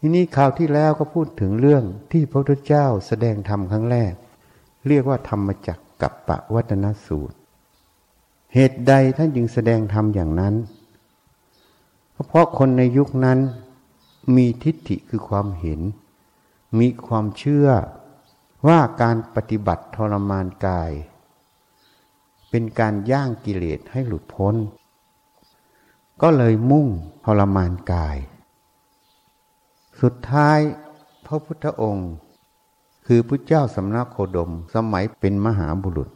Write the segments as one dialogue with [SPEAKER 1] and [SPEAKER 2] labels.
[SPEAKER 1] ทีนี้คราวที่แล้วก็พูดถึงเรื่องที่พระพุทธเจ้าแสดงธรรมครั้งแรก เรียกว่าธรรมจักกับปะวัตนสูตร เหตุใดท่านจึงแสดงธรรมอย่างนั้น เพราะคนในยุคนั้นมีทิฏฐิคือความเห็น มีความเชื่อว่าการปฏิบัติทรมานกาย เป็นการย่างกิเลสให้หลุดพ้น ก็เลยมุ่งทรมานกาย สุดท้ายพระพุทธองค์ คือพระเจ้าสำนักโคดมสมัยเป็นมหาบุรุษ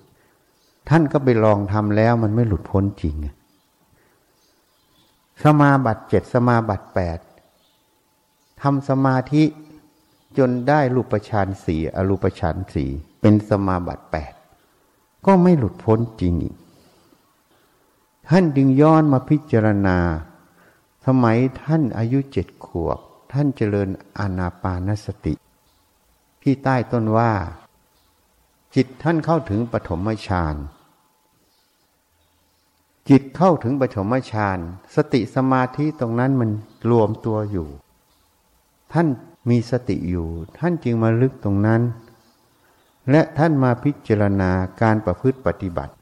[SPEAKER 1] ท่านก็ไปลองทำแล้วมันไม่หลุดพ้นจริง สมาบัติเจ็ดสมาบัติแปดทำสมาธิจนได้รูปฌานสี่อรูปฌานสี่เป็นสมาบัติแปดก็ไม่หลุดพ้นจริงอีกท่านดึงย้อนมาพิจารณา สมัยท่านอายุเจ็ดขวบ ท่านเจริญอานาปานสติ ที่ใต้ต้นว่า จิตท่านเข้าถึงปฐมฌานจิตเข้าถึงปฐมฌานสติสมาธิตรงนั้นมันรวมตัวอยู่ ท่านมีสติอยู่ ท่านจึงมาลึกตรงนั้น และท่านมาพิจารณาการประพฤติปฏิบัติ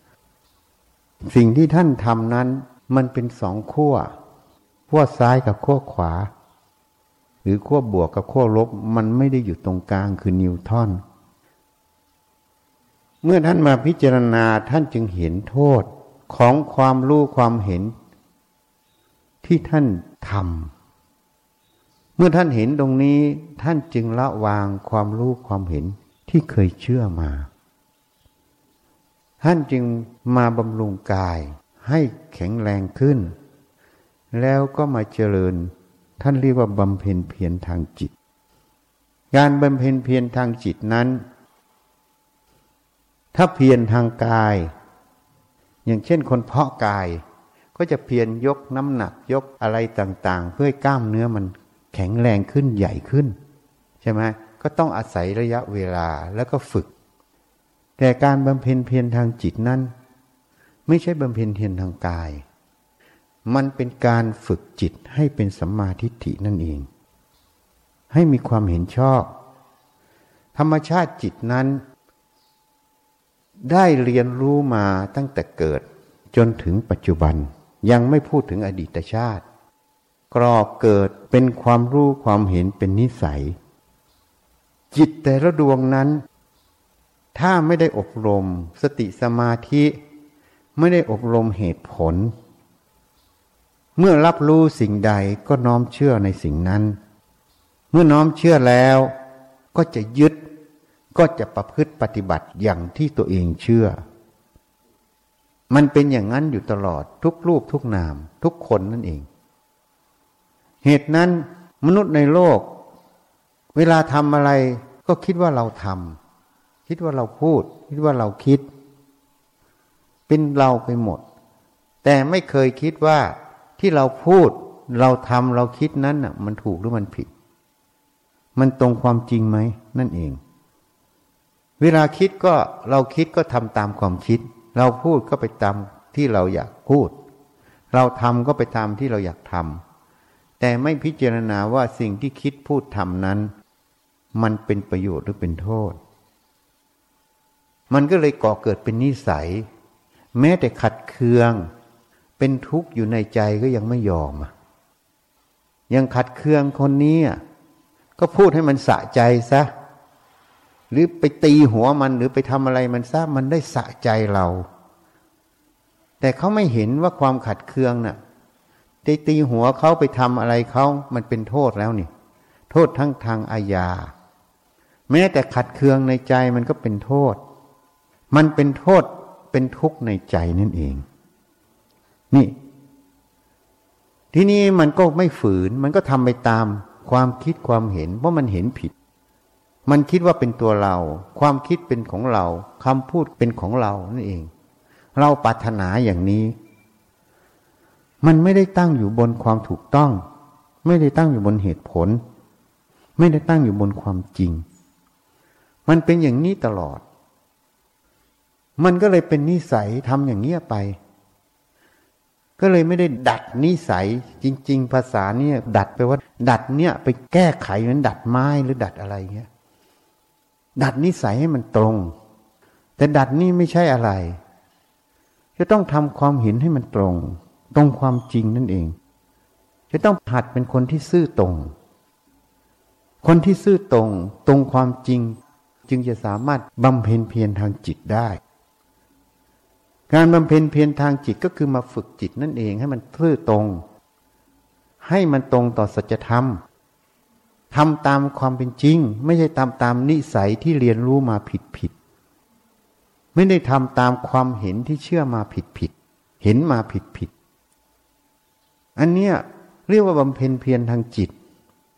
[SPEAKER 1] สิ่งที่ท่านทำนั้นมันเป็นสองขั้วขั้วซ้ายกับขั้วขวา หรือขั้วบวกกับขั้วลบมันไม่ได้อยู่ตรงกลางคือนิวทอนเมื่อท่านมาพิจารณาท่านจึงเห็นโทษของความรู้ความเห็น ที่ท่านทำเมื่อท่านเห็นตรงนี้ท่านจึงละวางความรู้ความเห็นที่เคยเชื่อมา ท่านจึงมาบำรุงกายให้แข็งแรงขึ้น แล้วก็มาเจริญ ท่านเรียกว่าบำเพ็ญเพียรทางจิต การบำเพ็ญเพียรทางจิตนั้น ถ้าเพียรทางกาย อย่างเช่นคนเพาะกาย ก็จะเพียรยกน้ำหนักยกอะไรต่างๆ เพื่อกล้ามเนื้อมันแข็งแรงขึ้นใหญ่ขึ้น ใช่ไหมก็ต้องอาศัยระยะเวลาแล้วก็ฝึก แต่การบำเพ็ญเพียรทางจิตนั้น ไม่ใช่บำเพ็ญเพียรทางกาย มันเป็นการฝึกจิตให้เป็นสัมมาทิฏฐินั่นเอง ให้มีความเห็นชอบ ธรรมชาติจิตนั้น ได้เรียนรู้มาตั้งแต่เกิดจนถึงปัจจุบันยังไม่พูดถึงอดีตชาติ กรอบเกิดเป็นความรู้ความเห็นเป็นนิสัย จิตแต่ละดวงนั้น ถ้าไม่ได้อบรม สติสมาธิ ไม่ได้อบรมเหตุผล เมื่อรับรู้สิ่งใดก็น้อมเชื่อในสิ่งนั้น เมื่อน้อมเชื่อแล้วก็จะยึดก็จะประพฤติปฏิบัติอย่างที่ตัวเองเชื่อ มันเป็นอย่างนั้นอยู่ตลอดทุกรูปทุกนาม ทุกคนนั่นเอง เหตุนั้นมนุษย์ในโลก เวลาทำอะไรก็คิดว่าเราทำคิดว่าเราพูด คิดว่าเราคิด เป็นเราไปหมด แต่ไม่เคยคิดว่า ที่เราพูดเราทำเราคิดนั้นน่ะ มันถูกหรือมันผิด มันตรงความจริงไหมนั่นเอง เวลาคิดก็เราคิดก็ทำตามความคิด เราพูดก็ไปตามที่เราอยากพูด เราทำก็ไปตามที่เราอยากทำแต่ไม่พิจารณาว่าสิ่งที่คิดพูดทำนั้น มันเป็นประโยชน์หรือเป็นโทษ มันก็เลยก่อเกิดเป็นนิสัย แม้แต่ขัดเคือง เป็นทุกข์อยู่ในใจก็ยังไม่ยอม ยังขัดเคืองคนนี้ก็พูดให้มันสะใจซะ หรือไปตีหัวมันหรือไปทำอะไรมันซะมันได้สะใจเรา แต่เขาไม่เห็นว่าความขัดเคืองนะ่ะได้ตีหัวเขาไปทำอะไรเขามันเป็นโทษแล้วนี่ โทษทั้งทางอาญา แม้แต่ขัดเคืองในใจมันก็เป็นโทษ มันเป็นโทษเป็นทุกข์ในใจนั่นเอง นี่ ทีนี้มันก็ไม่ฝืน มันก็ทำไปตามความคิดความเห็น เพราะมันเห็นผิด มันคิดว่าเป็นตัวเรา ความคิดเป็นของเราคำพูดเป็นของเรานั่นเอง เราปรารถนาอย่างนี้ มันไม่ได้ตั้งอยู่บนความถูกต้อง ไม่ได้ตั้งอยู่บนเหตุผล ไม่ได้ตั้งอยู่บนความจริง มันเป็นอย่างนี้ตลอด มันก็เลยเป็นนิสัยทำอย่างเงี้ยไป ก็เลยไม่ได้ดัดนิสัยจริง ๆ ภาษาเนี่ยดัดไปว่า ดัดเนี่ยไปแก้ไขเหมือนดัดไม้หรือดัดอะไรเงี้ยดัดนิสัยให้มันตรง แต่ดัดนี่ไม่ใช่อะไร จะต้องทำความเห็นให้มันตรง ตรงความจริงนั่นเอง จะต้องหัดเป็นคนที่ซื่อตรง คนที่ซื่อตรง ตรงความจริง จึงจะสามารถบำเพ็ญเพียรทางจิตได้ การบำเพ็ญเพียรทางจิตก็คือมาฝึกจิตนั่นเองให้มันซื่อตรง ให้มันตรงต่อสัจธรรมทำตามความเป็นจริง ไม่ใช่ทำตามนิสัยที่เรียนรู้มาผิดผิดไม่ได้ทำตามความเห็นที่เชื่อมาผิดผิดเห็นมาผิดผิดอันเนี้ยเรียกว่าบำเพ็ญเพียรทางจิต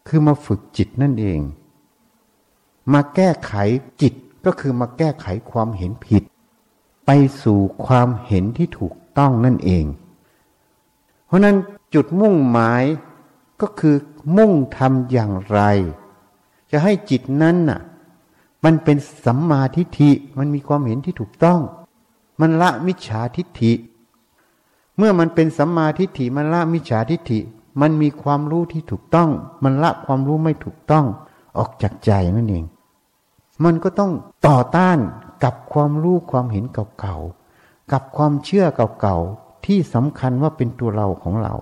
[SPEAKER 1] คือมาฝึกจิตนั่นเอง มาแก้ไขจิตก็คือมาแก้ไขความเห็นผิด ไปสู่ความเห็นที่ถูกต้องนั่นเอง เพราะนั้นจุดมุ่งหมายก็คือมุ่งทำอย่างไร จะให้จิตนั้นน่ะ มันเป็นสัมมาทิฏฐิมันมีความเห็นที่ถูกต้อง มันละมิจฉาทิฏฐิ เมื่อมันเป็นสัมมาทิฏฐิมันละมิจฉาทิฏฐิ มันมีความรู้ที่ถูกต้อง มันละความรู้ไม่ถูกต้อง ออกจากใจนั่นเอง มันก็ต้องต่อต้าน กับความรู้ความเห็นเก่าๆ กับความเชื่อเก่าๆ ที่สำคัญว่าเป็นตัวเราของเรา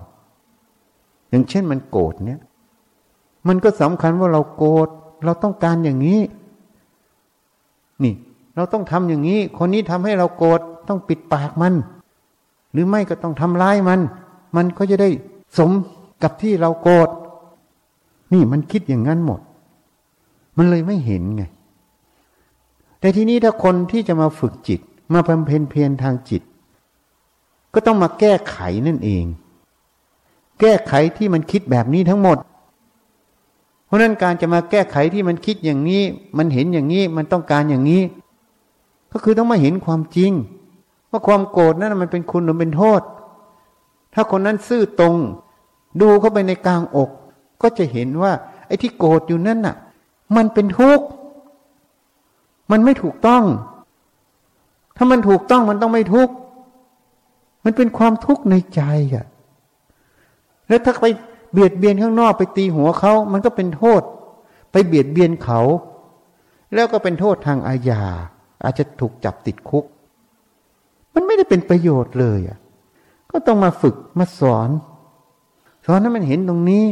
[SPEAKER 1] อย่างเช่นมันโกรธเนี่ย มันก็สำคัญว่าเราโกรธเราต้องการอย่างนี้ นี่ เราต้องทำอย่างนี้ คนนี้ทำให้เราโกรธต้องปิดปากมัน หรือไม่ก็ต้องทำร้ายมัน มันก็จะได้สมกับที่เราโกรธนี่มันคิดอย่างนั้นหมด มันเลยไม่เห็นไง แต่ทีนี้ถ้าคนที่จะมาฝึกจิต มาบำเพ็ญเพียรทางจิต ก็ต้องมาแก้ไขนั่นเอง แก้ไขที่มันคิดแบบนี้ทั้งหมด เพราะนั้นการจะมาแก้ไขที่มันคิดอย่างนี้ มันเห็นอย่างนี้มันต้องการอย่างนี้ ก็คือต้องมาเห็นความจริง ว่าความโกรธนั้นมันเป็นคุณหรือเป็นโทษ ถ้าคนนั้นซื่อตรง ดูเข้าไปในกลางอก ก็จะเห็นว่า ไอ้ที่โกรธอยู่นั่นน่ะ มันเป็นทุกข์ มันไม่ถูกต้อง ถ้ามันถูกต้องมันต้องไม่ทุกข์ มันเป็นความทุกข์ในใจอะแล้วถ้าไปเบียดเบียนข้างนอกไปตีหัวเขา มันก็เป็นโทษ ไปเบียดเบียนเขา แล้วก็เป็นโทษทางอาญา อาจจะถูกจับติดคุก มันไม่ได้เป็นประโยชน์เลยอะ ก็ต้องมาฝึกมาสอน สอนให้มันเห็นตรงนี้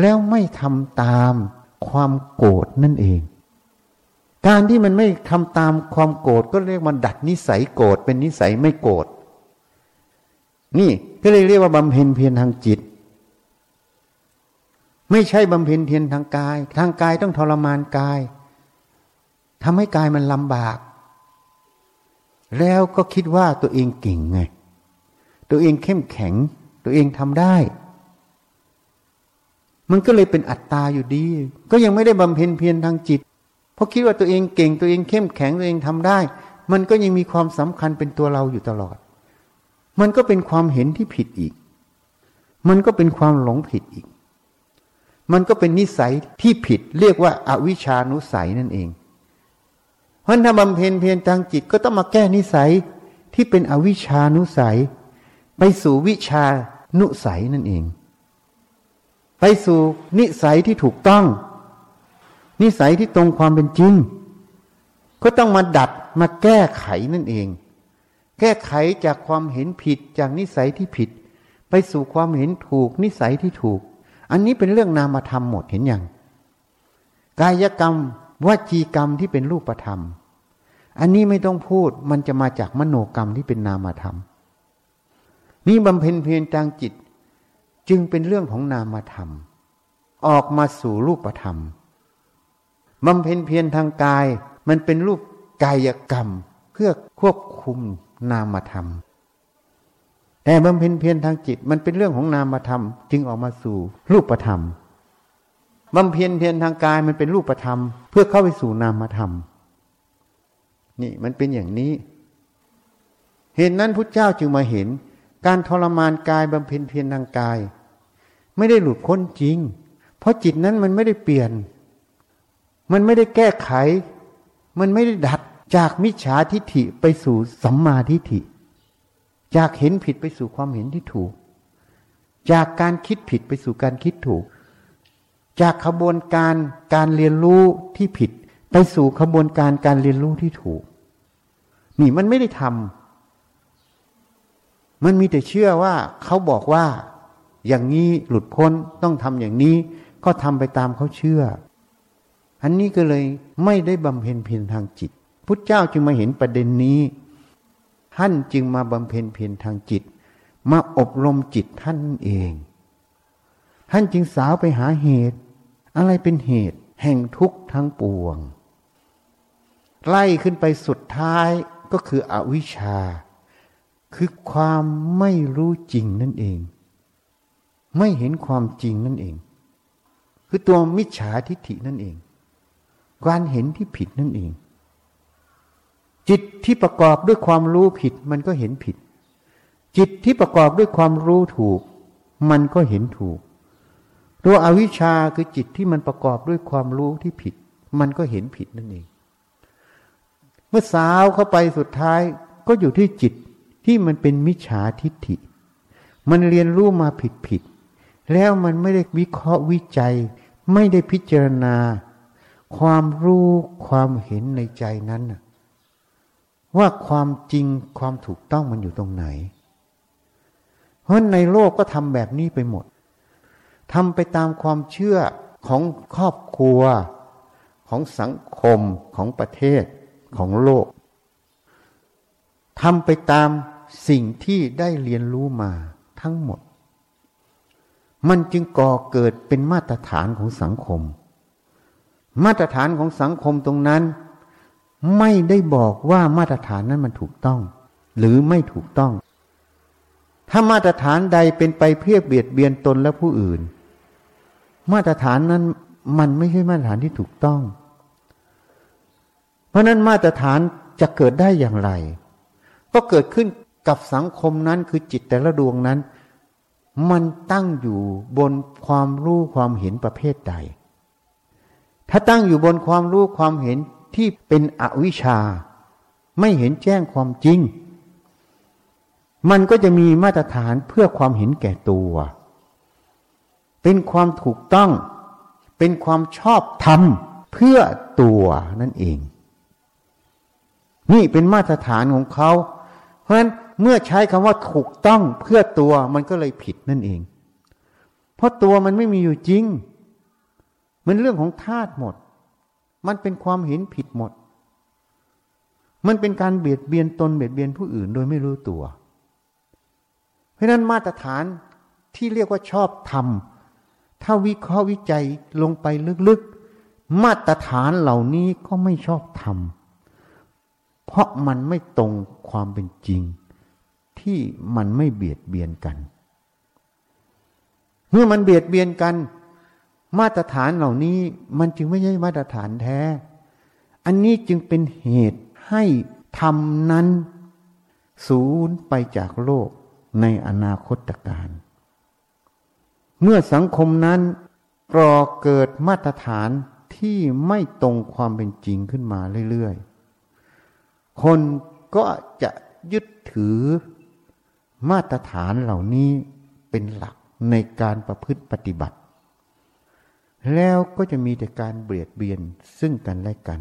[SPEAKER 1] แล้วไม่ทำตามความโกรธนั่นเอง การที่มันไม่ทำตามความโกรธก็เรียกมันดัดนิสัยโกรธเป็นนิสัยไม่โกรธนี่ก็เลยเรียกว่าบำเพ็ญเพียรทางจิต ไม่ใช่บำเพ็ญเพียรทางกาย ทางกายต้องทรมานกายทำให้กายมันลำบาก แล้วก็คิดว่าตัวเองเก่งไง ตัวเองเข้มแข็ง ตัวเองทำได้ มันก็เลยเป็นอัตตาอยู่ดี ก็ยังไม่ได้บำเพ็ญเพียรทางจิต เพราะคิดว่าตัวเองเก่งตัวเองเข้มแข็งตัวเองทำได้ มันก็ยังมีความสำคัญเป็นตัวเราอยู่ตลอด มันก็เป็นความเห็นที่ผิดอีก มันก็เป็นความหลงผิดอีก มันก็เป็นนิสัยที่ผิด เรียกว่าอาวิชานุสัยนั่นเอง เพราะถ้าบำเพ็ญเพียรทางจิตก็ต้องมาแก้นิสัยที่เป็นอวิชานุสัย ไปสู่วิชานุสัยนั่นเอง ไปสู่นิสัยที่ถูกต้อง นิสัยที่ตรงความเป็นจริง ก็ต้องมาดัดมาแก้ไขนั่นเอง แก้ไขจากความเห็นผิดจากนิสัยที่ผิด ไปสู่ความเห็นถูกนิสัยที่ถูก อันนี้เป็นเรื่องนามธรรมหมดเห็นอย่างกายกรรมวจีกรรมที่เป็นรูปธรรม อันนี้ไม่ต้องพูดมันจะมาจากมโนกรรมที่เป็นนามธรรม นี่บำเพ็ญเพียรทางจิต จึงเป็นเรื่องของนามธรรม ออกมาสู่รูปธรรม บำเพ็ญเพียรทางกาย มันเป็นรูปกายกรรม เพื่อควบคุมนามธรรม แต่บำเพ็ญเพียรทางจิต มันเป็นเรื่องของนามธรรม จึงออกมาสู่รูปธรรมบำเพ็ญเพียรทางกายมันเป็นรูปธรรม เพื่อเข้าไปสู่นามธรรม นี่มันเป็นอย่างนี้ เห็นนั้นพุทธเจ้าจึงมาเห็น การทรมานกายบำเพ็ญเพียรทางกาย ไม่ได้หลุดพ้นจริง เพราะจิตนั้นมันไม่ได้เปลี่ยน มันไม่ได้แก้ไข มันไม่ได้ดัดจากมิจฉาทิฏฐิไปสู่สัมมาทิฏฐิ จากเห็นผิดไปสู่ความเห็นที่ถูก จากการคิดผิดไปสู่การคิดถูก จากขบวนการการเรียนรู้ที่ผิด ไปสู่ขบวนการการเรียนรู้ที่ถูก นี่มันไม่ได้ทำมันมีแต่เชื่อว่าเขาบอกว่า อย่างนี้หลุดพ้นต้องทำอย่างนี้ ก็ทำไปตามเขาเชื่อ อันนี้ก็เลยไม่ได้บำเพ็ญเพียรทางจิต พุทธเจ้าจึงมาเห็นประเด็นนี้ ท่านจึงมาบำเพ็ญเพียรทางจิต มาอบรมจิตท่านเอง ท่านจึงสาวไปหาเหตุ อะไรเป็นเหตุแห่งทุกข์ทั้งปวง ไล่ขึ้นไปสุดท้ายก็คืออวิชชา คือความไม่รู้จริงนั่นเอง ไม่เห็นความจริงนั่นเอง คือตัวมิจฉาทิฏฐินั่นเอง การเห็นที่ผิดนั่นเอง จิตที่ประกอบด้วยความรู้ผิดมันก็เห็นผิด จิตที่ประกอบด้วยความรู้ถูก มันก็เห็นถูก ตัวอวิชชาคือจิตที่มันประกอบด้วยความรู้ที่ผิด มันก็เห็นผิดนั่นเอง เมื่อสาวเข้าไปสุดท้ายก็อยู่ที่จิตที่มันเป็นมิจฉาทิฏฐิ มันเรียนรู้มาผิดผิด แล้วมันไม่ได้วิเคราะห์วิจัย ไม่ได้พิจารณา ความรู้ความเห็นในใจนั้นว่าความจริงความถูกต้องมันอยู่ตรงไหน เพราะในโลกก็ทำแบบนี้ไปหมดทำไปตามความเชื่อของครอบครัว ของสังคมของประเทศของโลกทำไปตามสิ่งที่ได้เรียนรู้มาทั้งหมด มันจึงก่อเกิดเป็นมาตรฐานของสังคม มาตรฐานของสังคมตรงนั้น ไม่ได้บอกว่ามาตรฐานนั้นมันถูกต้อง หรือไม่ถูกต้อง ถ้ามาตรฐานใดเป็นไปเพื่อเบียดเบียนตนและผู้อื่น มาตรฐานนั้นมันไม่ใช่มาตรฐานที่ถูกต้อง เพราะนั้นมาตรฐานจะเกิดได้อย่างไร ก็เกิดขึ้นกับสังคมนั้นคือจิตแต่ละดวงนั้น มันตั้งอยู่บนความรู้ความเห็นประเภทใด ถ้าตั้งอยู่บนความรู้ความเห็นที่เป็นอวิชชา ไม่เห็นแจ้งความจริง มันก็จะมีมาตรฐานเพื่อความเห็นแก่ตัว เป็นความถูกต้อง เป็นความชอบธรรมเพื่อตัวนั่นเอง นี่เป็นมาตรฐานของเขา เพราะฉะนั้นเมื่อใช้คำว่าถูกต้องเพื่อตัวมันก็เลยผิดนั่นเอง เพราะตัวมันไม่มีอยู่จริง มันเรื่องของธาตุหมด มันเป็นความเห็นผิดหมด มันเป็นการเบียดเบียนตนเบียดเบียนผู้อื่นโดยไม่รู้ตัว เพราะนั้นมาตรฐานที่เรียกว่าชอบธรรม ถ้าวิเคราะห์วิจัยลงไปลึกๆ มาตรฐานเหล่านี้ก็ไม่ชอบธรรม เพราะมันไม่ตรงความเป็นจริง ที่มันไม่เบียดเบียนกัน เมื่อมันเบียดเบียนกัน มาตรฐานเหล่านี้มันจึงไม่ใช่มาตรฐานแท้ อันนี้จึงเป็นเหตุให้ทำนั้นสูญไปจากโลกในอนาคตการ เมื่อสังคมนั้นก่อเกิดมาตรฐานที่ไม่ตรงความเป็นจริงขึ้นมาเรื่อยๆ คนก็จะยึดถือมาตรฐานเหล่านี้เป็นหลักในการประพฤติปฏิบัติ แล้วก็จะมีแต่การเบียดเบียนซึ่งกันและกัน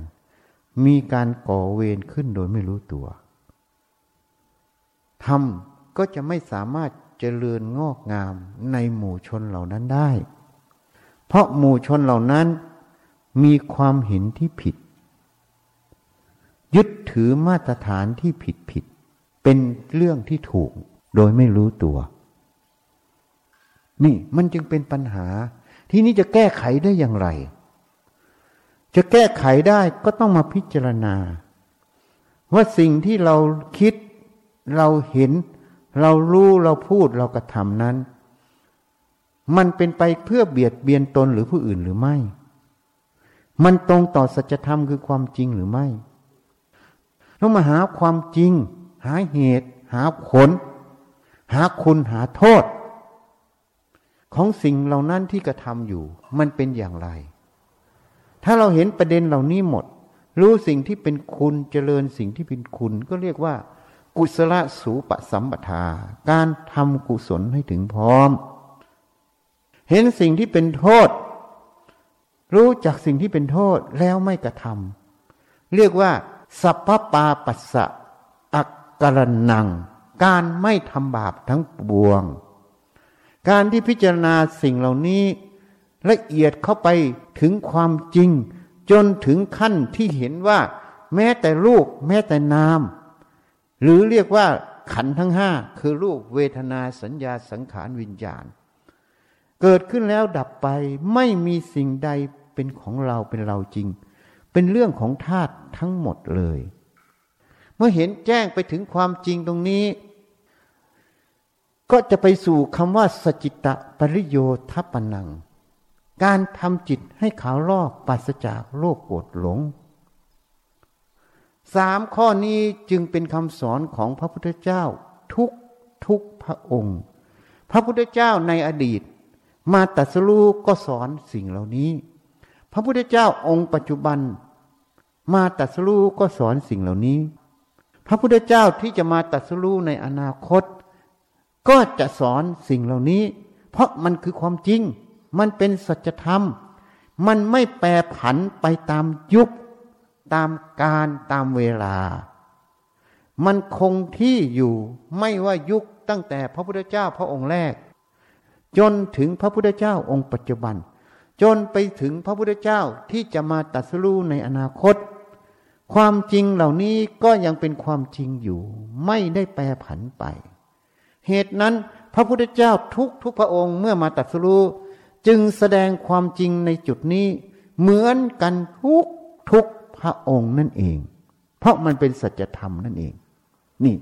[SPEAKER 1] มีการก่อเวรขึ้นโดยไม่รู้ตัวทำก็จะไม่สามารถเจริญงอกงามในหมู่ชนเหล่านั้นได้ เพราะหมู่ชนเหล่านั้นมีความเห็นที่ผิด ยึดถือมาตรฐานที่ผิดผิด เป็นเรื่องที่ถูกโดยไม่รู้ตัว นี่มันจึงเป็นปัญหา ที่นี้จะแก้ไขได้อย่างไร จะแก้ไขได้ก็ต้องมาพิจารณา ว่าสิ่งที่เราคิด เราเห็น เรารู้เราพูดเรากระทำนั้น มันเป็นไปเพื่อเบียดเบียนตนหรือผู้อื่นหรือไม่ มันตรงต่อสัจธรรมคือความจริงหรือไม่ต้องมาหาความจริง หาเหตุ หาผล หาคุณหาโทษ ของสิ่งเหล่านั้นที่กระทำอยู่ มันเป็นอย่างไร ถ้าเราเห็นประเด็นเหล่านี้หมด รู้สิ่งที่เป็นคุณเจริญสิ่งที่เป็นคุณ ก็เรียกว่า กุศลสูปสัมปทา การทำกุศลให้ถึงพร้อม เห็นสิ่งที่เป็นโทษ รู้จักสิ่งที่เป็นโทษแล้วไม่กระทำเรียกว่า สัพพปาปัสสะอักกรนัง การไม่ทำบาปทั้งปวง การที่พิจารณาสิ่งเหล่านี้ ละเอียดเข้าไปถึงความจริง จนถึงขั้นที่เห็นว่า แม้แต่รูปแม้แต่นาม หรือเรียกว่าขันทั้งห้าคือรูปเวทนาสัญญาสังขารวิญญาณ เกิดขึ้นแล้วดับไปไม่มีสิ่งใดเป็นของเราเป็นเราจริง เป็นเรื่องของธาตุทั้งหมดเลย เมื่อเห็นแจ้งไปถึงความจริงตรงนี้ ก็จะไปสู่คำว่าสจิตะปริโยทัปนัง การทำจิตให้ขาวลอกปัสจากโลกโกรธหลงสามข้อนี้จึงเป็นคำสอนของพระพุทธเจ้าทุกทุกพระองค์ พระพุทธเจ้าในอดีต มาตัสรู้ก็สอนสิ่งเหล่านี้ พระพุทธเจ้าองค์ปัจจุบัน มาตัสรู้ก็สอนสิ่งเหล่านี้ พระพุทธเจ้าที่จะมาตัสรู้ในอนาคต ก็จะสอนสิ่งเหล่านี้ เพราะมันคือความจริง มันเป็นสัจธรรม มันไม่แปรผันไปตามยุค ตามการตามเวลา มันคงที่อยู่ไม่ว่ายุคตั้งแต่พระพุทธเจ้าพระองค์แรก จนถึงพระพุทธเจ้าองค์ปัจจุบัน จนไปถึงพระพุทธเจ้าที่จะมาตัดสู้ในอนาคต ความจริงเหล่านี้ก็ยังเป็นความจริงอยู่ ไม่ได้แปรผันไป เหตุนั้นพระพุทธเจ้าทุกทุกพระองค์เมื่อมาตัดสู้จึงแสดงความจริงในจุดนี้ เหมือนกันทุกทุกพระองค์นั่นเอง เพราะมันเป็นสัจธรรมนั่นเอง นี่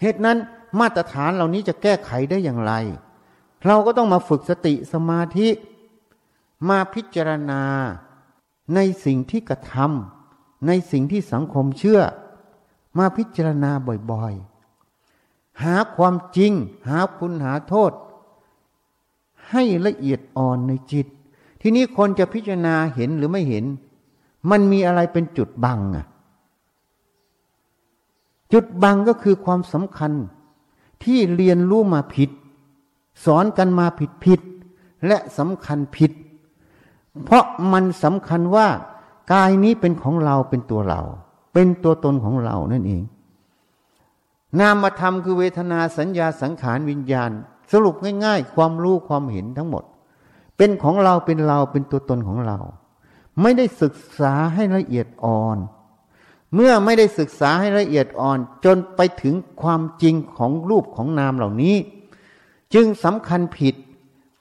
[SPEAKER 1] เหตุนั้นมาตรฐานเหล่านี้จะแก้ไขได้อย่างไร เราก็ต้องมาฝึกสติสมาธิมาพิจารณาในสิ่งที่กระทำในสิ่งที่สังคมเชื่อ มาพิจารณาบ่อยๆ หาความจริง หาคุณหาโทษ ให้ละเอียดอ่อนในจิต ทีนี้คนจะพิจารณาเห็นหรือไม่เห็น มันมีอะไรเป็นจุดบังอะจุดบังก็คือความสำคัญ ที่เรียนรู้มาผิด สอนกันมาผิดผิด และสำคัญผิด เพราะมันสำคัญว่ากายนี้เป็นของเราเป็นตัวเรา เป็นตัวตนของเรานั่นเอง นามธรรมคือเวทนาสัญญาสังขารวิญญาณ สรุปง่าย ๆ ความรู้ความเห็นทั้งหมด เป็นของเราเป็นเราเป็นตัวตนของเรา ไม่ได้ศึกษาให้ละเอียดอ่อน เมื่อไม่ได้ศึกษาให้ละเอียดอ่อน จนไปถึงความจริงของรูปของนามเหล่านี้ จึงสำคัญผิด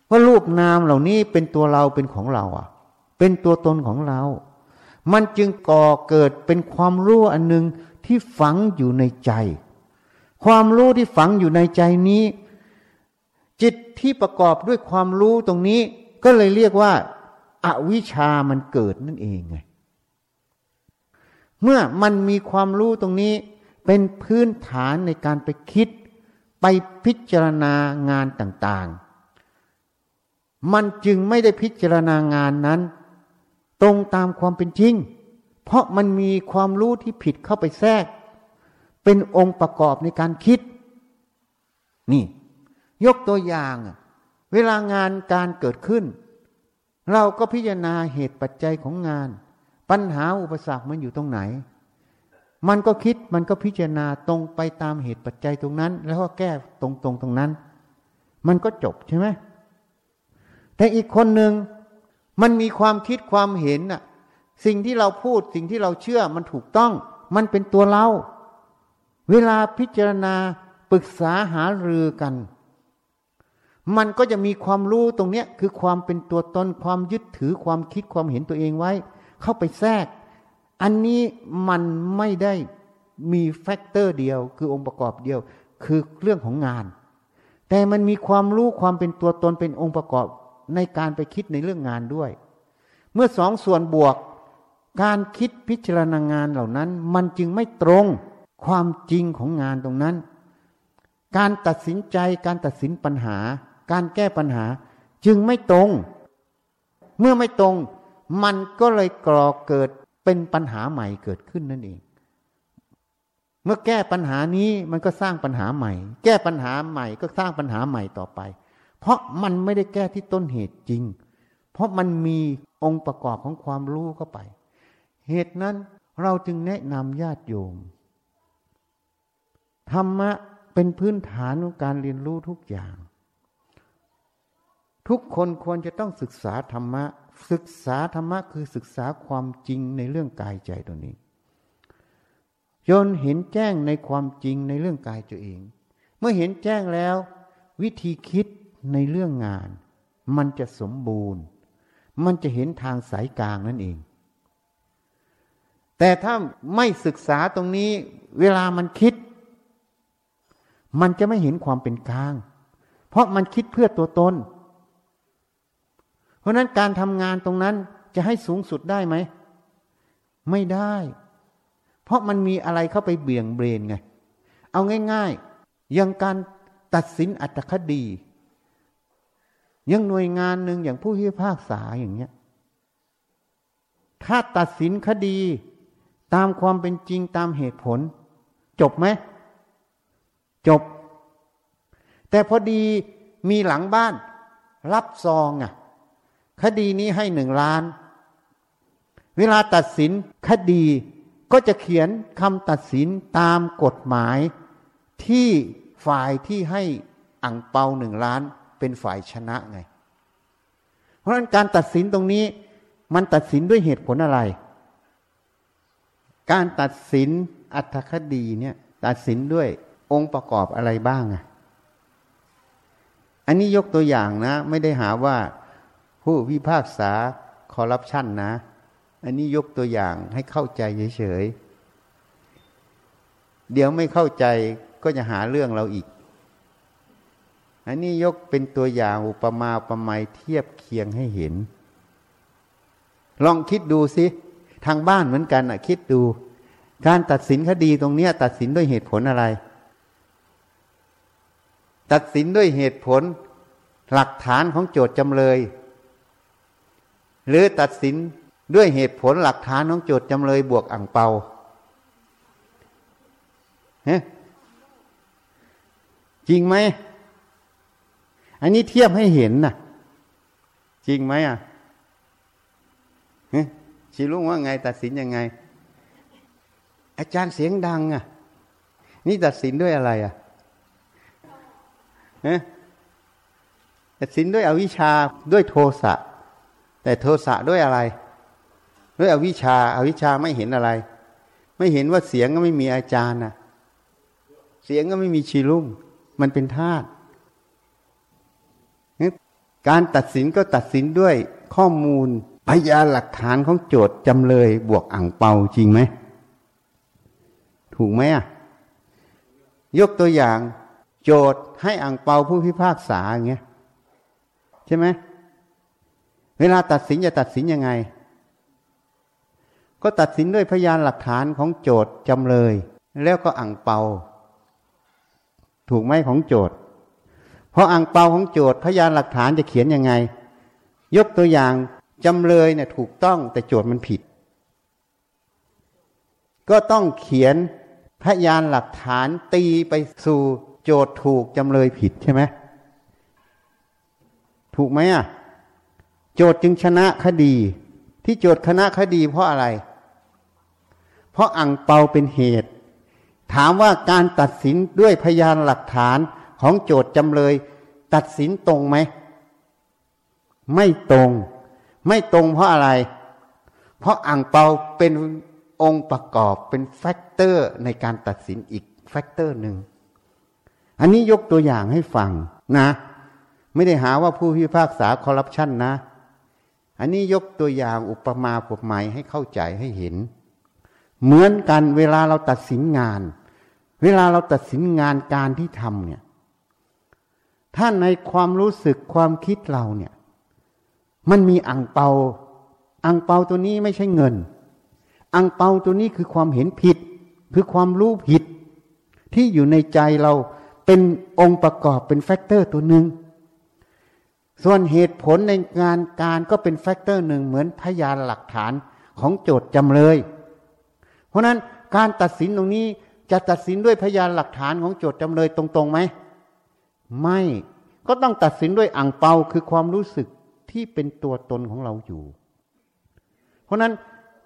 [SPEAKER 1] ว่ารูปนามเหล่านี้เป็นตัวเราเป็นของเราอะ เป็นตัวตนของเรา มันจึงก่อเกิดเป็นความรู้อันหนึ่งที่ฝังอยู่ในใจ ความรู้ที่ฝังอยู่ในใจนี้ จิตที่ประกอบด้วยความรู้ตรงนี้ ก็เลยเรียกว่าอวิชามันเกิดนั่นเองไงเมื่อมันมีความรู้ตรงนี้ เป็นพื้นฐานในการไปคิด ไปพิจารณางานต่างๆ มันจึงไม่ได้พิจารณางานนั้น ตรงตามความเป็นจริง เพราะมันมีความรู้ที่ผิดเข้าไปแทรก เป็นองค์ประกอบในการคิด นี่ ยกตัวอย่าง เวลางานการเกิดขึ้น เราก็พิจารณาเหตุปัจจัยของงาน ปัญหาอุปสรรคมันอยู่ตรงไหน มันก็คิดมันก็พิจารณาตรงไปตามเหตุปัจจัยตรงนั้น แล้วก็แก้ตรงตรงตรงนั้น มันก็จบใช่ไหมแต่อีกคนหนึ่งมันมีความคิดความเห็นน่ะ สิ่งที่เราพูดสิ่งที่เราเชื่อมันถูกต้อง มันเป็นตัวเรา เวลาพิจารณาปรึกษาหารือกัน มันก็จะมีความรู้ตรงเนี้ยคือความเป็นตัวตนความยึดถือความคิดความเห็นตัวเองไว้ เข้าไปแทรก อันนี้มันไม่ได้มีแฟกเตอร์เดียว คือองค์ประกอบเดียว คือเรื่องของงาน แต่มันมีความรู้ความเป็นตัวตนเป็นองค์ประกอบในการไปคิดในเรื่องงานด้วย เมื่อสองส่วนบวก การคิดพิจารณางานเหล่านั้น มันจึงไม่ตรง ความจริงของงานตรงนั้น การตัดสินใจการตัดสินปัญหา การแก้ปัญหา จึงไม่ตรง เมื่อไม่ตรง มันก็เลยก่อเกิดเป็นปัญหาใหม่เกิดขึ้นนั่นเอง เมื่อแก้ปัญหานี้มันก็สร้างปัญหาใหม่ แก้ปัญหาใหม่ก็สร้างปัญหาใหม่ต่อไป เพราะมันไม่ได้แก้ที่ต้นเหตุจริง เพราะมันมีองค์ประกอบของความรู้เข้าไป เหตุนั้นเราจึงแนะนำญาติโยม ธรรมะเป็นพื้นฐานของการเรียนรู้ทุกอย่าง ทุกคนควรจะต้องศึกษาธรรมะ ศึกษาธรรมะคือศึกษาความจริงในเรื่องกายใจตัวนี้จนเห็นแจ้งในความจริงในเรื่องกายตัวเอง เมื่อเห็นแจ้งแล้ว วิธีคิดในเรื่องงาน มันจะสมบูรณ์ มันจะเห็นทางสายกลางนั่นเอง แต่ถ้าไม่ศึกษาตรงนี้ เวลามันคิด มันจะไม่เห็นความเป็นกลาง เพราะมันคิดเพื่อตัวตน เพราะนั้นการทำงานตรงนั้นจะให้สูงสุดได้ไหม ไม่ได้ เพราะมันมีอะไรเข้าไปเบี่ยงเบนไง เอาง่ายๆ อย่างการตัดสินอัตคดี ยังหน่วยงานหนึ่งอย่างผู้พิพากษาอย่างเงี้ย ถ้าตัดสินคดีตามความเป็นจริงตามเหตุผล จบไหม จบ แต่พอดีมีหลังบ้าน รับซองอะ คดีนี้ให้หนึ่งล้าน เวลาตัดสินคดีก็จะเขียนคำตัดสินตามกฎหมายที่ฝ่ายที่ให้อังเปาหนึ่งล้านเป็นฝ่ายชนะไง เพราะฉะนั้นการตัดสินตรงนี้มันตัดสินด้วยเหตุผลอะไร การตัดสินอัตคดีเนี่ยตัดสินด้วย องค์ประกอบอะไรบ้างอะอันนี้ยกตัวอย่างนะ ไม่ได้หาว่าผู้พิพากษาคอร์รัปชันนะ อันนี้ยกตัวอย่างให้เข้าใจเฉยๆ เดี๋ยวไม่เข้าใจก็จะหาเรื่องเราอีก อันนี้ยกเป็นตัวอย่างอุปมาอุปไมยเทียบเคียงให้เห็น ลองคิดดูสิ ทางบ้านเหมือนกันอะ คิดดู การตัดสินคดีตรงนี้ตัดสินด้วยเหตุผลอะไร ตัดสินด้วยเหตุผลหลักฐานของโจทย์จำเลย หรือตัดสินด้วยเหตุผลหลักฐานของโจทย์จำเลยบวกอ่างเปาเจริงไหม อันนี้เทียบให้เห็นนะจริงไหมอะชีลุงว่าไง ตัดสินยังไง อาจารย์เสียงดังอะ นี่ตัดสินด้วยอะไรอะ ตัดสินด้วยอวิชชาด้วยโทสะ แต่โทสะด้วยอะไร ด้วยอวิชชาอาวิชชาไม่เห็นอะไร ไม่เห็นว่าเสียงก็ไม่มีอาจารย์นะเสียงก็ไม่มีชีรุ่งมันเป็นธาตุการตัดสินก็ตัดสินด้วยข้อมูลพยานหลักฐานของโจทย์จำเลยบวกอ่างเปาจริงไหม ถูกไหมอะ ยกตัวอย่าง โจทย์ให้อ่างเปาผู้พิพากษาอย่างเงี้ยใช่ไหมเวลาตัดสินจะตัดสินยังไง ก็ตัดสินด้วยพยานหลักฐานของโจทย์จำเลย แล้วก็อ่างเปา ถูกไหมของโจทย์ เพราะอ่างเปาของโจทย์พยานหลักฐานจะเขียนยังไง ยกตัวอย่างจำเลยเนี่ยถูกต้องแต่โจทย์มันผิด ก็ต้องเขียนพยานหลักฐานตีไปสู่ โจทย์ถูกจำเลยผิดใช่ไหมถูกไหมอะ โจทย์จึงชนะคดี ที่โจทย์คณะคดีเพราะอะไร เพราะอังเปาเป็นเหตุ ถามว่าการตัดสินด้วยพยานหลักฐานของโจทก์จำเลย ตัดสินตรงไหม ไม่ตรง ไม่ตรงเพราะอะไร เพราะอังเปาเป็นองค์ประกอบเป็น factor ในการตัดสินอีก factor หนึ่ง อันนี้ยกตัวอย่างให้ฟังนะ ไม่ได้หาว่าผู้พิพากษาคอร์รัปชันนะ อันนี้ยกตัวอย่างอุปมาอุปไมยให้เข้าใจให้เห็น เหมือนกันเวลาเราตัดสินงาน เวลาเราตัดสินงานการที่ทำเนี่ย ถ้าในความรู้สึกความคิดเราเนี่ย มันมีอังเปาอังเปาตัวนี้ไม่ใช่เงินอังเปาตัวนี้คือความเห็นผิด คือความรู้ผิด ที่อยู่ในใจเรา เป็นองค์ประกอบเป็น factor ตัวหนึ่งส่วนเหตุผลในงานการก็เป็น factor หนึ่งเหมือนพยานหลักฐานของโจทย์จำเลย เพราะนั้นการตัดสินตรงนี้จะตัดสินด้วยพยานหลักฐานของโจทย์จำเลยตรงๆไหม ไม่ก็ต้องตัดสินด้วยอ่างเปาคือความรู้สึกที่เป็นตัวตนของเราอยู่ เพราะนั้น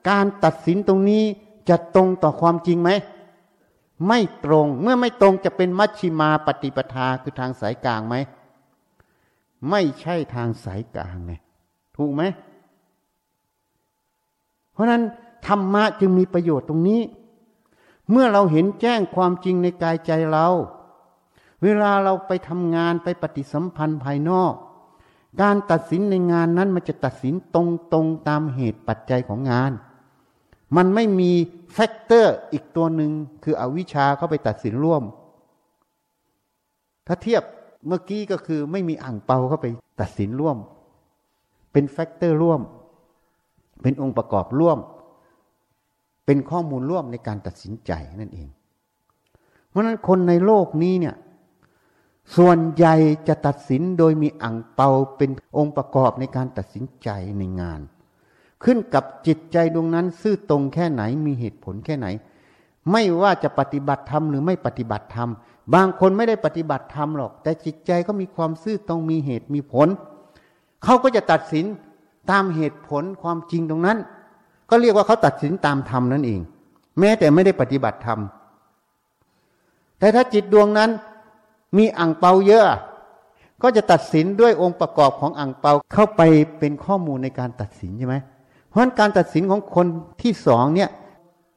[SPEAKER 1] การตัดสินตรงนี้จะตรงต่อความจริงไหม ไม่ตรงเมื่อไม่ตรงจะเป็นมัชชิมาปฏิปทาคือทางสายกลางไหม ไม่ใช่ทางสายกลางไงถูกไหม เพราะนั้นธรรมะจึงมีประโยชน์ตรงนี้ เมื่อเราเห็นแจ้งความจริงในกายใจเรา เวลาเราไปทำงานไปปฏิสัมพันธ์ภายนอก การตัดสินในงานนั้นมันจะตัดสินตรงๆตามเหตุปัจจัยของงาน มันไม่มี factor อีกตัวหนึ่งคืออวิชชาเข้าไปตัดสินร่วม ถ้าเทียบเมื่อกี้ก็คือไม่มีอ่างเปาเข้าไปตัดสินร่วม เป็นแฟกเตอร์ร่วม เป็นองค์ประกอบร่วม เป็นข้อมูลร่วมในการตัดสินใจนั่นเอง เพราะนั้นคนในโลกนี้เนี่ย ส่วนใหญ่จะตัดสินโดยมีอ่างเปาเป็นองค์ประกอบในการตัดสินใจในงาน ขึ้นกับจิตใจดวงนั้น ซื่อตรงแค่ไหนมีเหตุผลแค่ไหน ไม่ว่าจะปฏิบัติธรรมหรือไม่ปฏิบัติธรรมบางคนไม่ได้ปฏิบัติธรรมหรอก แต่จิตใจก็มีความซื่อตรงมีเหตุมีผล เขาก็จะตัดสินตามเหตุผลความจริงตรงนั้น ก็เรียกว่าเขาตัดสินตามธรรมนั่นเอง แม้แต่ไม่ได้ปฏิบัติธรรมแต่ถ้าจิตดวงนั้นมีอ่างเปาเยอะ ก็จะตัดสินด้วยองค์ประกอบของอ่างเปาเข้าไปเป็นข้อมูลในการตัดสินใช่ไหม เพราะฉะนั้นการตัดสินของคนที่สองเนี่ย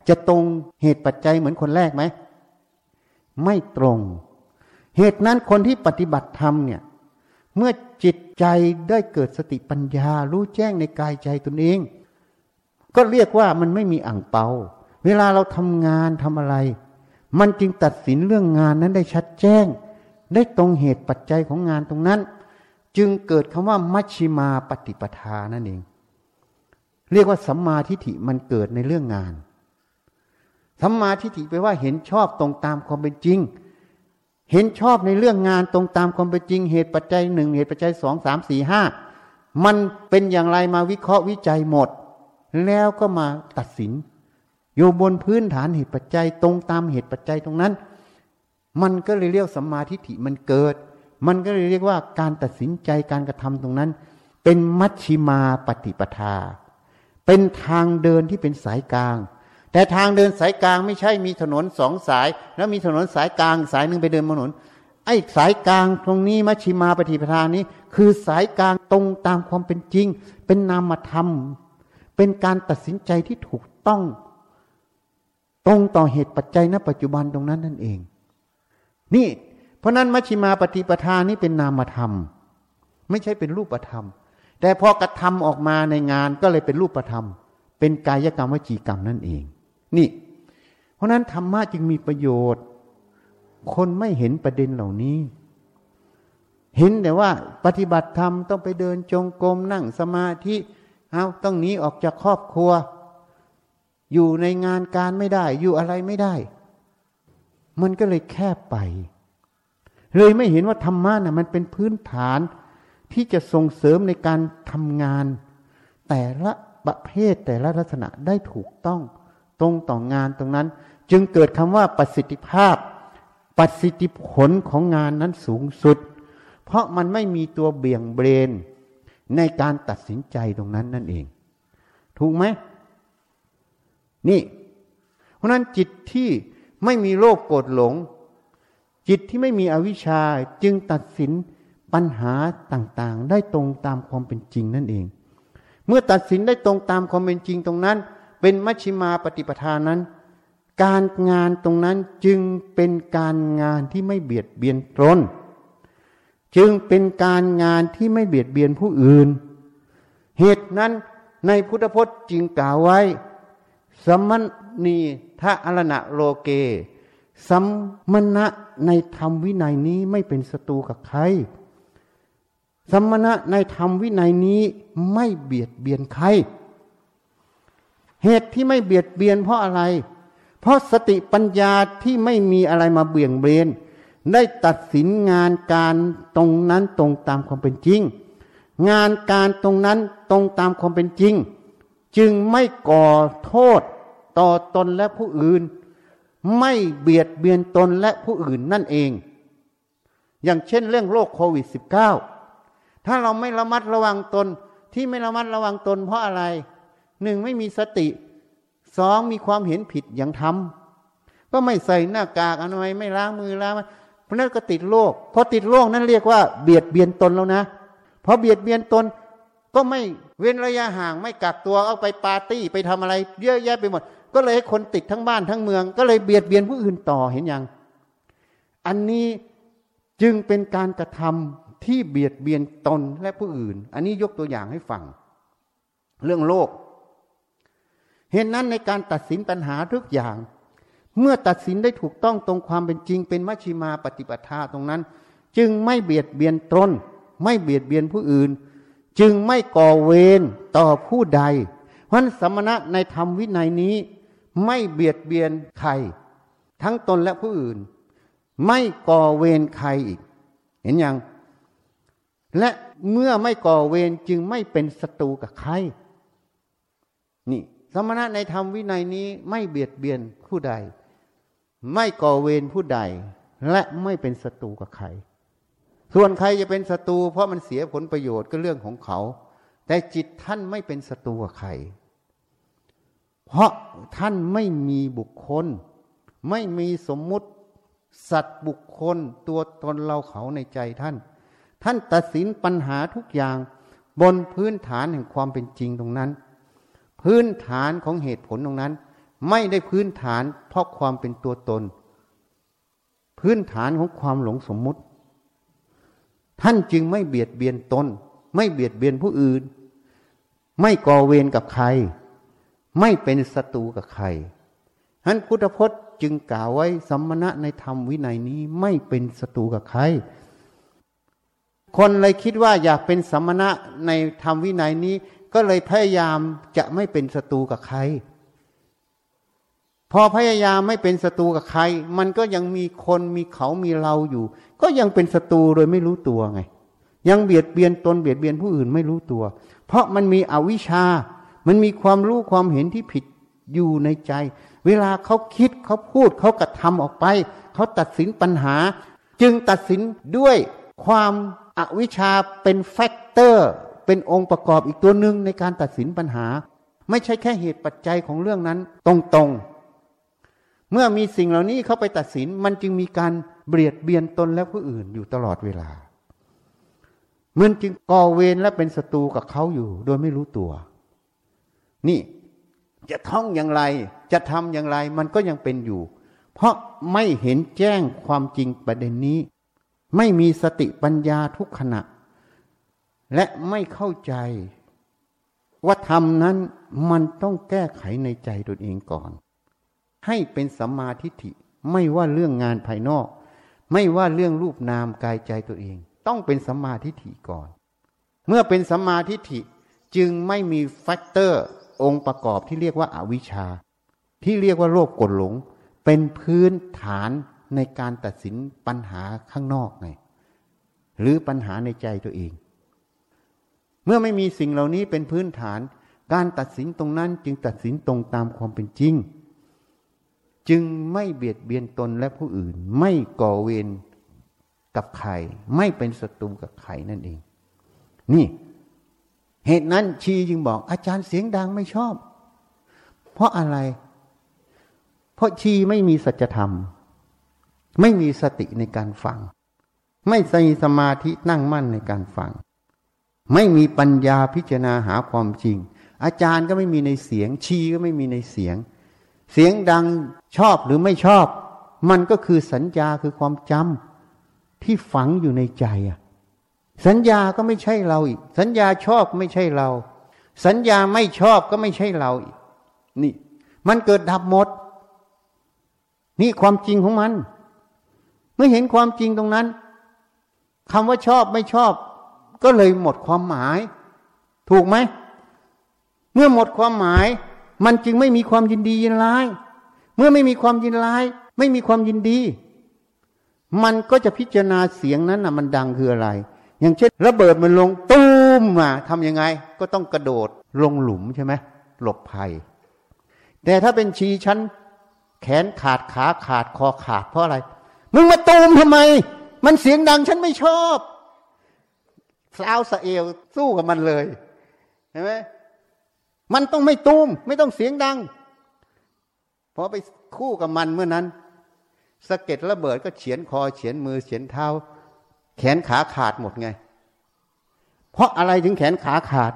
[SPEAKER 1] จะตรงเหตุปัจจัยเหมือนคนแรกไหม ไม่ตรง เหตุนั้นคนที่ปฏิบัติธรรมเนี่ย เมื่อจิตใจได้เกิดสติปัญญา รู้แจ้งในกายใจตนเอง ก็เรียกว่ามันไม่มีอ่างเปา เวลาเราทำงานทำอะไร มันจึงตัดสินเรื่องงานนั้นได้ชัดแจ้ง ได้ตรงเหตุปัจจัยของงานตรงนั้น จึงเกิดคำว่ามัชชิมาปฏิปทานั่นเอง เรียกว่าสัมมาทิฏฐิมันเกิดในเรื่องงาน สัมมาทิฏฐิแปลว่าเห็นชอบตรงตามความเป็นจริง เห็นชอบในเรื่องงานตรงตามความเป็นจริง เหตุปัจจัยหนึ่งเหตุปัจจัยสองสามสี่ห้ามันเป็นอย่างไรมาวิเคราะห์วิจัยหมด แล้วก็มาตัดสิน อยู่บนพื้นฐานเหตุปัจจัยตรงตามเหตุปัจจัยตรงนั้น มันก็เลยเรียกสัมมาทิฏฐิมันเกิด มันก็เลยเรียกว่าการตัดสินใจการกระทำตรงนั้น เป็นมัชชิมาปฏิปทา เป็นทางเดินที่เป็นสายกลาง แต่ทางเดินสายกลางไม่ใช่มีถนนสองสาย แล้วมีถนนสายกลางสายหนึ่งไปเดินถนนไอ้สายกลางตรงนี้มัชชิมาปฏิปทานนี้ คือสายกลางตรงตามความเป็นจริง เป็นนามธรรม เป็นการตัดสินใจที่ถูกต้อง ตรงต่อเหตุปัจจัยณ ปัจจุบันตรงนั้นนั่นเอง นี่ เพราะนั้นมัชชิมาปฏิปทานนี้เป็นนามธรรม ไม่ใช่เป็นรูปธรรม แต่พอกระทำออกมาในงานก็เลยเป็นรูปธรรม เป็นกายกรรมวจีกรรมนั่นเอง นี่ เพราะนั้นธรรมะจึงมีประโยชน์ คนไม่เห็นประเด็นเหล่านี้ เห็นแต่ว่าปฏิบัติธรรมต้องไปเดินจงกรมนั่งสมาธิเอาต้องหนีออกจากครอบครัว อยู่ในงานการไม่ได้ อยู่อะไรไม่ได้ มันก็เลยแคบไป เลยไม่เห็นว่าธรรมะน่ะมันเป็นพื้นฐาน ที่จะส่งเสริมในการทำงาน แต่ละประเภทแต่ละลักษณะได้ถูกต้องตรงต่องานตรงนั้น จึงเกิดคำว่าประสิทธิภาพ ประสิทธิผลของงานนั้นสูงสุด เพราะมันไม่มีตัวเบี่ยงเบนในการตัดสินใจตรงนั้นนั่นเอง ถูกไหมนี่ เพราะนั้นจิตที่ไม่มีโลภโกรธหลง จิตที่ไม่มีอวิชชาจึงตัดสิน ปัญหาต่างๆ ได้ตรงตามความเป็นจริงนั่นเอง เมื่อตัดสินได้ตรงตามความเป็นจริงตรงนั้น เป็นมัชชิมาปฏิปทานนั้น การงานตรงนั้นจึงเป็นการงานที่ไม่เบียดเบียนตนจึงเป็นการงานที่ไม่เบียดเบียนผู้อื่น เหตุนั้นในพุทธพจน์จึงกล่าวไว้ สมณีทะอรณะโลเก สัมมณะในธรรมวินัยนี้ไม่เป็นศัตรูกับใคร สมมณะในธรรมวินัยนี้ไม่เบียดเบียนใคร เหตุที่ไม่เบียดเบียนเพราะอะไร เพราะสติปัญญาที่ไม่มีอะไรมาเบี่ยงเบนได้ตัดสินงานการตรงนั้นตรงตามความเป็นจริง งานการตรงนั้นตรงตามความเป็นจริง จึงไม่ก่อโทษต่อตนและผู้อื่น ไม่เบียดเบียนตนและผู้อื่นนั่นเอง อย่างเช่นเรื่องโรคโควิด -19 ถ้าเราไม่ระมัดระวังตนที่ไม่ระมัดระวังตนเพราะอะไรหนึ่งไม่มีสติสองมีความเห็นผิดอย่างทำก็ไม่ใส่หน้ากากอนามัยไม่ล้างมือล้างเพราะนั้นก็ติดโรคพอติดโรคนั้นเรียกว่าเบียดเบียนตนแล้วนะพอเบียดเบียนตนก็ไม่เว้นระยะห่างไม่กักตัวเอาไปปาร์ตี้ไปทำอะไร เยอะแยะไปหมด ก็เลยให้คนติดทั้งบ้านทั้งเมือง ก็เลยเบียดเบียนผู้อื่นต่อเห็นยัง อันนี้จึงเป็นการกระทำ ที่เบียดเบียนตนและผู้อื่น อันนี้ยกตัวอย่างให้ฟัง เรื่องโลก เห็นนั้นในการตัดสินปัญหาทุกอย่าง เมื่อตัดสินได้ถูกต้องตรงความเป็นจริง เป็นมัชชิมาปฏิปทาตรงนั้น จึงไม่เบียดเบียนตนไม่เบียดเบียนผู้อื่น จึงไม่ก่อเวรต่อผู้ใดเพราะสมณะในธรรมวินัยนี้ ไม่เบียดเบียนใคร ทั้งตนและผู้อื่น ไม่ก่อเวรใครอีก เห็นยัง และเมื่อไม่ก่อเวรจึงไม่เป็นศัตรูกับใคร นี่ สมณะในธรรมวินัยนี้ไม่เบียดเบียนผู้ใด ไม่ก่อเวรผู้ใด และไม่เป็นศัตรูกับใคร ส่วนใครจะเป็นศัตรูเพราะมันเสียผลประโยชน์ก็เรื่องของเขา แต่จิตท่านไม่เป็นศัตรูกับใคร เพราะท่านไม่มีบุคคล ไม่มีสมมุติสัตว์บุคคลตัวตนเราเขาในใจท่าน ท่านตัดสินปัญหาทุกอย่าง บนพื้นฐานแห่งความเป็นจริงตรงนั้น พื้นฐานของเหตุผลตรงนั้น ไม่ได้พื้นฐานเพราะความเป็นตัวตน พื้นฐานของความหลงสมมุติ ท่านจึงไม่เบียดเบียนตน ไม่เบียดเบียนผู้อื่น ไม่ก่อเวรกับใคร ไม่เป็นศัตรูกับใครท่านพุทธพจน์จึงกล่าวไว้สัมมณะในธรรมวินัยนี้ไม่เป็นศัตรูกับใคร คนเลยคิดว่าอยากเป็นสัมมณะในธรรมวินัยนี้ ก็เลยพยายามจะไม่เป็นศัตรูกับใคร พอพยายามไม่เป็นศัตรูกับใคร มันก็ยังมีคนมีเขามีเราอยู่ ก็ยังเป็นศัตรูโดยไม่รู้ตัวไง ยังเบียดเบียนตนเบียดเบียนผู้อื่นไม่รู้ตัว เพราะมันมีอวิชชา มันมีความรู้ความเห็นที่ผิดอยู่ในใจ เวลาเขาคิดเขาพูดเขากระทำออกไป เขาตัดสินปัญหา จึงตัดสินด้วยความ อวิชชาเป็น factor เป็นองค์ประกอบอีกตัวหนึ่งในการตัดสินปัญหา ไม่ใช่แค่เหตุปัจจัยของเรื่องนั้นตรงๆ เมื่อมีสิ่งเหล่านี้เข้าไปตัดสินมันจึงมีการเบียดเบียนตนและผู้อื่นอยู่ตลอดเวลามันจึงก่อเวรและเป็นศัตรูกับเขาอยู่ โดยไม่รู้ตัว นี่จะท่องอย่างไร จะทำอย่างไร มันก็ยังเป็นอยู่ เพราะไม่เห็นแจ้งความจริงประเด็นนี้ ไม่มีสติปัญญาทุกขณะ และไม่เข้าใจ ว่าธรรมนั้นมันต้องแก้ไขในใจตนเองก่อน ให้เป็นสัมมาทิฏฐิไม่ว่าเรื่องงานภายนอก ไม่ว่าเรื่องรูปนามกายใจตัวเอง ต้องเป็นสัมมาทิฏฐิก่อน เมื่อเป็นสัมมาทิฏฐิจึงไม่มีแฟกเตอร์องค์ประกอบที่เรียกว่าอาวิชชา ที่เรียกว่าโลภกดหลง เป็นพื้นฐาน ในการตัดสินปัญหาข้างนอกไง หรือปัญหาในใจตัวเอง เมื่อไม่มีสิ่งเหล่านี้เป็นพื้นฐาน การตัดสินตรงนั้นจึงตัดสินตรงตามความเป็นจริง จึงไม่เบียดเบียนตนและผู้อื่น ไม่ก่อเวรกับใคร ไม่เป็นศัตรูกับใครนั่นเอง นี่ เหตุนั้นชีจึงบอก อาจารย์เสียงดังไม่ชอบ เพราะอะไร เพราะชีไม่มีสัจธรรม ไม่มีสติในการฟัง ไม่ใส่สมาธินั่งมั่นในการฟัง ไม่มีปัญญาพิจารณาหาความจริง อาจารย์ก็ไม่มีในเสียง ชีก็ไม่มีในเสียง เสียงดังชอบหรือไม่ชอบ มันก็คือสัญญาคือความจำที่ฝังอยู่ในใจอะสัญญาก็ไม่ใช่เราอีก สัญญาชอบไม่ใช่เรา สัญญาไม่ชอบก็ไม่ใช่เราอีก นี่ มันเกิดดับหมด นี่ความจริงของมัน เมื่อเห็นความจริงตรงนั้นคำว่าชอบไม่ชอบ ก็เลยหมดความหมาย ถูกไหม เมื่อหมดความหมาย มันจึงไม่มีความยินดียินร้าย เมื่อไม่มีความยินร้าย ไม่มีความยินดี มันก็จะพิจารณาเสียงนั้นนะมันดังคืออะไร อย่างเช่น ระเบิดมันลงตุ้มมาทำยังไง ก็ต้องกระโดดลงหลุมใช่ไหมหลบภัย แต่ถ้าเป็นชีชั้น แขนขาดขาขาดคอขาดเพราะอะไร มึงมาตูมทำไม มันเสียงดังฉันไม่ชอบสาวสเอวสู้กับมันเลยเห็นไหมมันต้องไม่ตูม ไม่ต้องเสียงดังพอไปคู่กับมันเมื่อนั้นสะเก็ดระเบิดก็เฉียนคอเฉียนมือเฉียนเท้า แขนขาขาดหมดไง เพราะอะไรถึงแขนขาขาด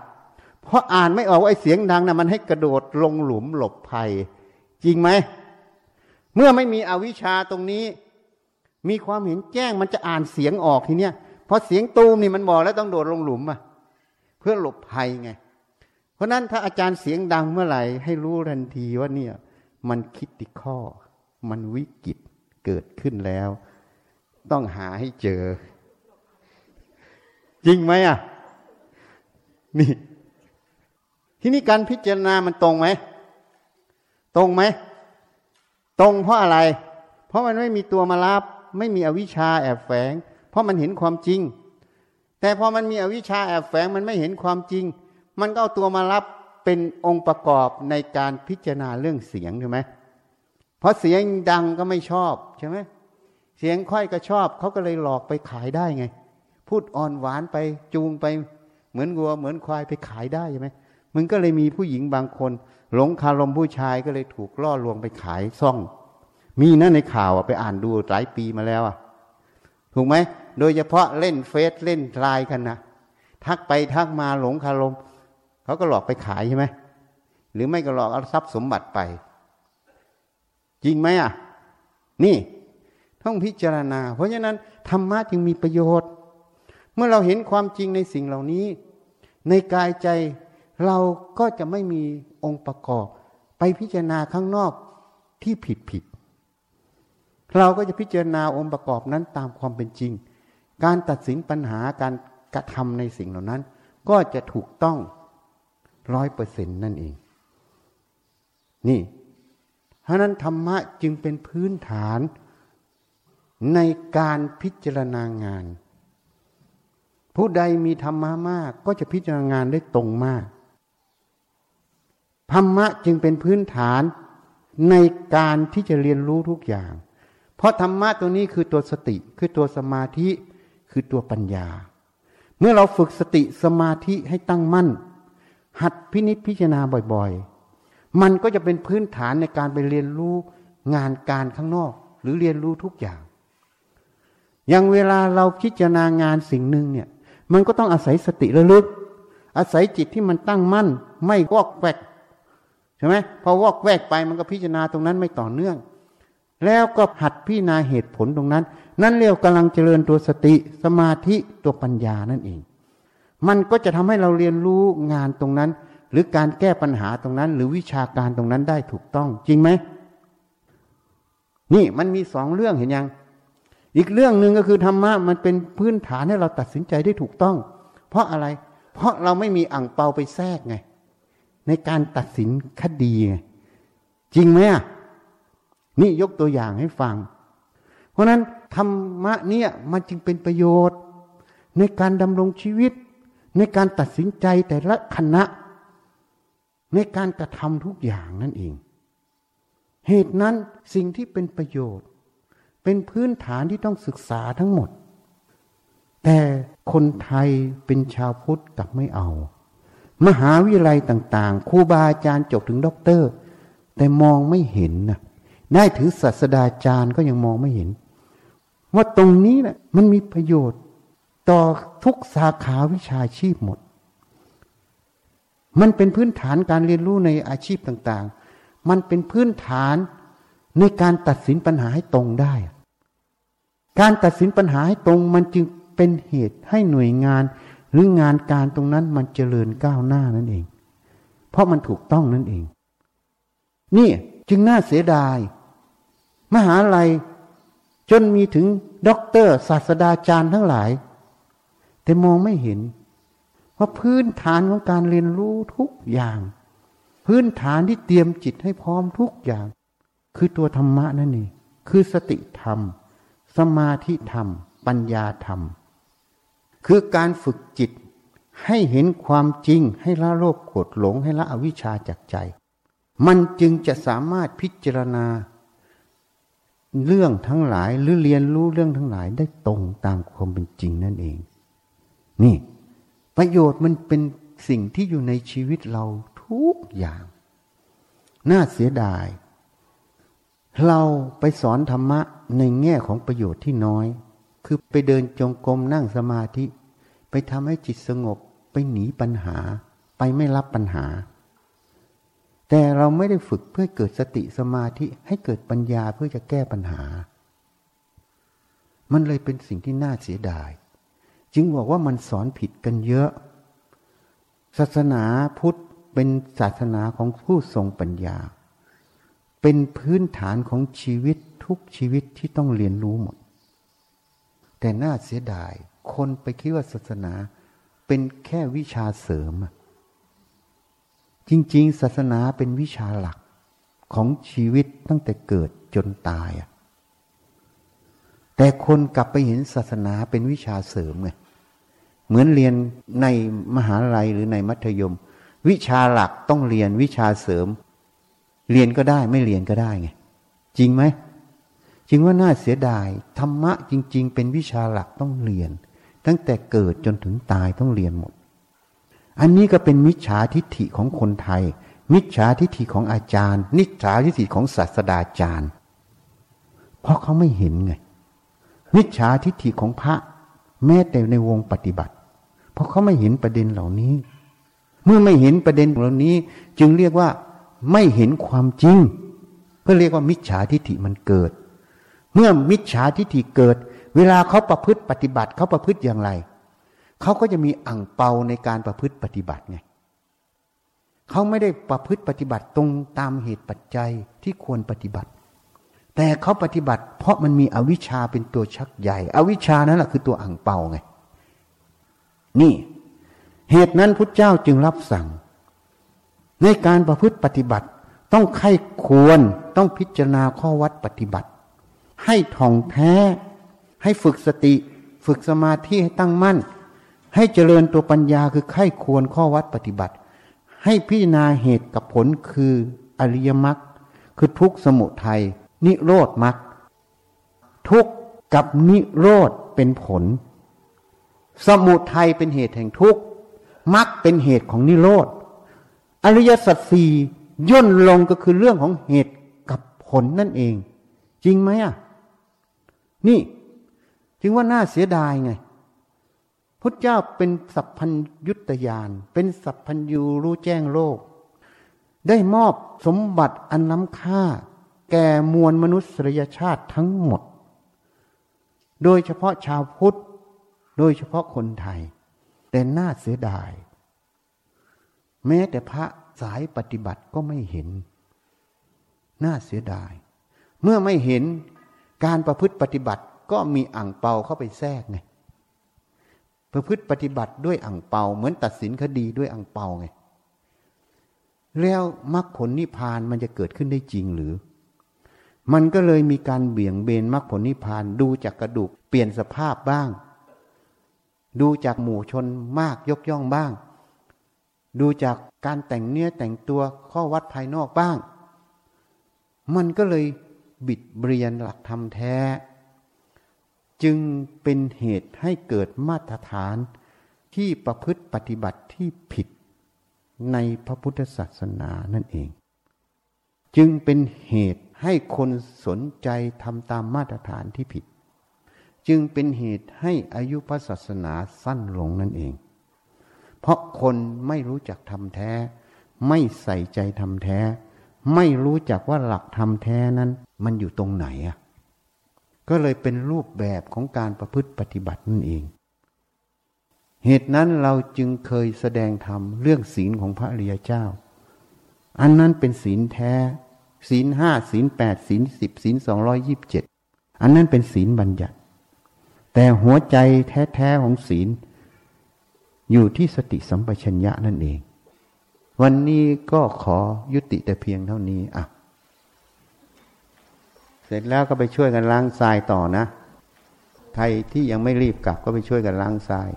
[SPEAKER 1] เพราะอ่านไม่ออกว่าไอ้เสียงดังนะ่ะมันให้กระโดดลงหลุมหลบภัย จริงไหม เมื่อไม่มีอวิชชาตรงนี้ มีความเห็นแจ้งมันจะอ่านเสียงออกทีเนี้ยเพราะเสียงตูมนี่มันบอกแล้วต้องโดดลงหลุมอะเพื่อหลบภัยไง เพราะนั้นถ้าอาจารย์เสียงดังเมื่อไหร่ ให้รู้ทันทีว่าเนี่ย มันคิดติข้อ มันวิกฤตเกิดขึ้นแล้ว ต้องหาให้เจอ จริงไหมอะ นี่ ที่นี่การพิจารณามันตรงไหม ตรงไหม ตรงเพราะอะไร เพราะมันไม่มีตัวมารับ ไม่มีอวิชชาแอบแฝง เพราะมันเห็นความจริง แต่พอมันมีอวิชชาแอบแฝงมันไม่เห็นความจริง มันก็เอาตัวมารับเป็นองค์ประกอบในการพิจารณาเรื่องเสียงใช่ไหมเพราะเสียงดังก็ไม่ชอบใช่ไหมเสียงค่อยก็ชอบเขาก็เลยหลอกไปขายได้ไง พูดอ่อนหวานไปจูงไปเหมือนวัวเหมือนควายไปขายได้ใช่ไหมมันก็เลยมีผู้หญิงบางคน หลงคารมผู้ชายก็เลยถูกล่อลวงไปขายซ่อง มีนะในข่าวไปอ่านดูหลายปีมาแล้วอะถูกไหมโดยเฉพาะเล่นเฟซเล่นไลน์กันนะทักไปทักมาหลงคารมเขาก็หลอกไปขายใช่ไหมหรือไม่ก็หลอกเอาทรัพย์สมบัติไป จริงไหมอะ นี่ต้องพิจารณา เพราะฉะนั้นธรรมะจึงมีประโยชน์ เมื่อเราเห็นความจริงในสิ่งเหล่านี้ ในกายใจเราก็จะไม่มีองค์ประกอบ ไปพิจารณาข้างนอกที่ผิดผิด เราก็จะพิจารณาองค์ประกอบนั้นตามความเป็นจริง การตัดสินปัญหาการกระทำในสิ่งเหล่านั้น ก็จะถูกต้องร้อยเปอร์เซ็นต์นั่นเอง นี่เพราะนั้นธรรมะจึงเป็นพื้นฐานในการพิจารณางาน ผู้ใดมีธรรมะมากก็จะพิจารณางานได้ตรงมาก ธรรมะจึงเป็นพื้นฐานในการที่จะเรียนรู้ทุกอย่าง เพราะธรรมะตัวนี้คือตัวสติ คือตัวสมาธิ คือตัวปัญญา เมื่อเราฝึกสติสมาธิให้ตั้งมั่น หัดพินิจพิจารณาบ่อยๆ มันก็จะเป็นพื้นฐานในการไปเรียนรู้งานการข้างนอก หรือเรียนรู้ทุกอย่าง อย่างเวลาเราพิจารณางานสิ่งหนึ่งเนี่ย มันก็ต้องอาศัยสติระลึก อาศัยจิตที่มันตั้งมั่น ไม่วอกแวกใช่ไหมพอวอกแวกไปมันก็พิจารณาตรงนั้นไม่ต่อเนื่อง แล้วก็หัดพิจารณาเหตุผลตรงนั้น นั่นเรียกกำลังเจริญตัวสติสมาธิตัวปัญญานั่นเอง มันก็จะทำให้เราเรียนรู้งานตรงนั้น หรือการแก้ปัญหาตรงนั้น หรือวิชาการตรงนั้นได้ถูกต้อง จริงไหมนี่มันมีสองเรื่องเห็นยัง อีกเรื่องหนึ่งก็คือธรรมะมันเป็นพื้นฐานให้เราตัดสินใจได้ถูกต้อง เพราะอะไร เพราะเราไม่มีอ่างเปาไปแทรกไง ในการตัดสินคดีไงจริงไหมอะ นี่ยกตัวอย่างให้ฟัง เพราะนั้นธรรมะเนี่ยมันจึงเป็นประโยชน์ ในการดำรงชีวิต ในการตัดสินใจแต่ละคณะ ในการกระทำทุกอย่างนั่นเอง เหตุนั้นสิ่งที่เป็นประโยชน์ เป็นพื้นฐานที่ต้องศึกษาทั้งหมด แต่คนไทยเป็นชาวพุทธกลับไม่เอา มหาวิทยาลัยต่าง ๆครูบาอาจารย์จบถึงด็อกเตอร์ แต่มองไม่เห็นนะ ได้ถึงศาสตราจารย์ก็ยังมองไม่เห็น ว่าตรงนี้นะมันมีประโยชน์ต่อทุกสาขาวิชาชีพหมด มันเป็นพื้นฐานการเรียนรู้ในอาชีพต่างๆ มันเป็นพื้นฐานในการตัดสินปัญหาให้ตรงได้ การตัดสินปัญหาให้ตรงมันจึงเป็นเหตุให้หน่วยงาน หรืองานการตรงนั้นมันเจริญก้าวหน้านั่นเอง เพราะมันถูกต้องนั่นเอง นี่จึงน่าเสียดาย มหาลัย จนมีถึงด็อกเตอร์ศาสตราจารย์ทั้งหลาย แต่มองไม่เห็นเพราพื้นฐานของการเรียนรู้ทุกอย่าง พื้นฐานที่เตรียมจิตให้พร้อมทุกอย่าง คือตัวธรรมะนั่นเองคือสติธรรม สมาธิธรรม ปัญญาธรรม คือการฝึกจิตให้เห็นความจริงให้ละโลภโกรธหลงให้ละอวิชชาจากใจ มันจึงจะสามารถพิจารณา เรื่องทั้งหลายหรือเรียนรู้เรื่องทั้งหลายได้ตรงตามความเป็นจริงนั่นเอง นี่ ประโยชน์มันเป็นสิ่งที่อยู่ในชีวิตเราทุกอย่าง น่าเสียดาย เราไปสอนธรรมะในแง่ของประโยชน์ที่น้อย คือไปเดินจงกรมนั่งสมาธิ ไปทำให้จิตสงบ ไปหนีปัญหา ไปไม่รับปัญหา แต่เราไม่ได้ฝึกเพื่อเกิดสติสมาธิให้เกิดปัญญาเพื่อจะแก้ปัญหา มันเลยเป็นสิ่งที่น่าเสียดาย จึงบอกว่ามันสอนผิดกันเยอะ ศาสนาพุทธเป็นศาสนาของผู้ทรงปัญญา เป็นพื้นฐานของชีวิตทุกชีวิตที่ต้องเรียนรู้หมด แต่น่าเสียดาย คนไปคิดว่าศาสนาเป็นแค่วิชาเสริม จริง ๆ ศาสนาเป็นวิชาหลักของชีวิตตั้งแต่เกิดจนตายแต่คนกลับไปเห็นศาสนาเป็นวิชาเสริมไงเหมือนเรียนในมหาลัยหรือในมัธยม วิชาหลักต้องเรียนวิชาเสริม เรียนก็ได้ไม่เรียนก็ได้ไงจริงไหมจริงว่าน่าเสียดายธรรมะจริง ๆ เป็นวิชาหลักต้องเรียน ตั้งแต่เกิดจนถึงตายต้องเรียนหมด อันนี้ก็เป็นมิจฉาทิฏฐิของคนไทย มิจฉาทิฏฐิของอาจารย์ มิจฉาทิฏฐิของศาสดาจารย์ เพราะเขาไม่เห็นไง มิจฉาทิฏฐิของพระ แม้แต่ในวงปฏิบัติ เพราะเขาไม่เห็นประเด็นเหล่านี้ เมื่อไม่เห็นประเด็นเหล่านี้ จึงเรียกว่าไม่เห็นความจริง เพื่อเรียกว่ามิจฉาทิฏฐิมันเกิด เมื่อมิจฉาทิฏฐิเกิด เวลาเขาประพฤติปฏิบัติเขาประพฤติอย่างไร เขาก็จะมีอ่างเปาในการประพฤติปฏิบัติไงเขาไม่ได้ประพฤติปฏิบัติตรงตามเหตุปัจจัยที่ควรปฏิบัติ แต่เขาปฏิบัติ เพราะมันมีอวิชชาเป็นตัวชักใหญ่ อวิชชานั่นแหละคือตัวอ่างเปาไง นี่ เหตุนั้นพุทธเจ้าจึงรับสั่ง ในการประพฤติปฏิบัติ ต้องไข้ควรต้องพิจารณาข้อวัดปฏิบัติ ให้ท่องแท้ ให้ฝึกสติ ฝึกสมาธิให้ตั้งมั่น ให้เจริญตัวปัญญาคือไข้ควรข้อวัดปฏิบัติ ให้พิจารณาเหตุกับผลคืออริยมรรคคือทุกสมุทัยนิโรธมรรคทุกกับนิโรธเป็นผล สมุทัยเป็นเหตุแห่งทุกมรรคเป็นเหตุของนิโรธอริยสัจสี่ย่นลงก็คือเรื่องของเหตุกับผลนั่นเอง จริงไหมอะ นี่ จึงว่าน่าเสียดายไง พุทธเจ้าเป็นสัพพัญยุตยาน เป็นสัพพัญญูรู้แจ้งโลก ได้มอบสมบัติอันล้ำค่า แก่มวลมนุษยชาติทั้งหมด โดยเฉพาะชาวพุทธ โดยเฉพาะคนไทย แต่น่าเสียดาย แม้แต่พระสายปฏิบัติก็ไม่เห็น น่าเสียดาย เมื่อไม่เห็นการประพฤติปฏิบัติก็มีอ่างเปาเข้าไปแทรกไง ประพฤติปฏิบัติด้วยอ่างเปา เหมือนตัดสินคดีด้วยอ่างเปาไงแล้วมรรคผลนิพพานมันจะเกิดขึ้นได้จริงหรือ มันก็เลยมีการเบี่ยงเบนมรรคผลนิพพานดูจากกระดูกเปลี่ยนสภาพบ้าง ดูจากหมู่ชนมากยกย่องบ้าง ดูจากการแต่งเนื้อแต่งตัวข้อวัดภายนอกบ้าง มันก็เลยบิดเบียนหลักธรรมแท้ จึงเป็นเหตุให้เกิดมาตรฐานที่ประพฤติปฏิบัติที่ผิดในพระพุทธศาสนานั่นเอง จึงเป็นเหตุให้คนสนใจทำตามมาตรฐานที่ผิด จึงเป็นเหตุให้อายุพระศาสนาสั้นลงนั่นเอง เพราะคนไม่รู้จักทำแท้ ไม่ใส่ใจทำแท้ ไม่รู้จักว่าหลักทำแท้นั้น มันอยู่ตรงไหนอะ ก็เลยเป็นรูปแบบของการประพฤติปฏิบัตินั่นเอง เหตุนั้นเราจึงเคยแสดงธรรมเรื่องศีลของพระอริยเจ้า อันนั้นเป็นศีลแท้ ศีลห้าศีลแปดศีลสิบศีลสองร้อยยิบเจ็ดอันนั้นเป็นศีลบัญญัติ แต่หัวใจแท้ๆของศีล อยู่ที่สติสัมปชัญญะนั่นเอง วันนี้ก็ขอยุติแต่เพียงเท่านี้อะ เสร็จแล้วก็ไปช่วยกันล้างทรายต่อนะใครที่ยังไม่รีบกลับก็ไปช่วยกันล้างทราย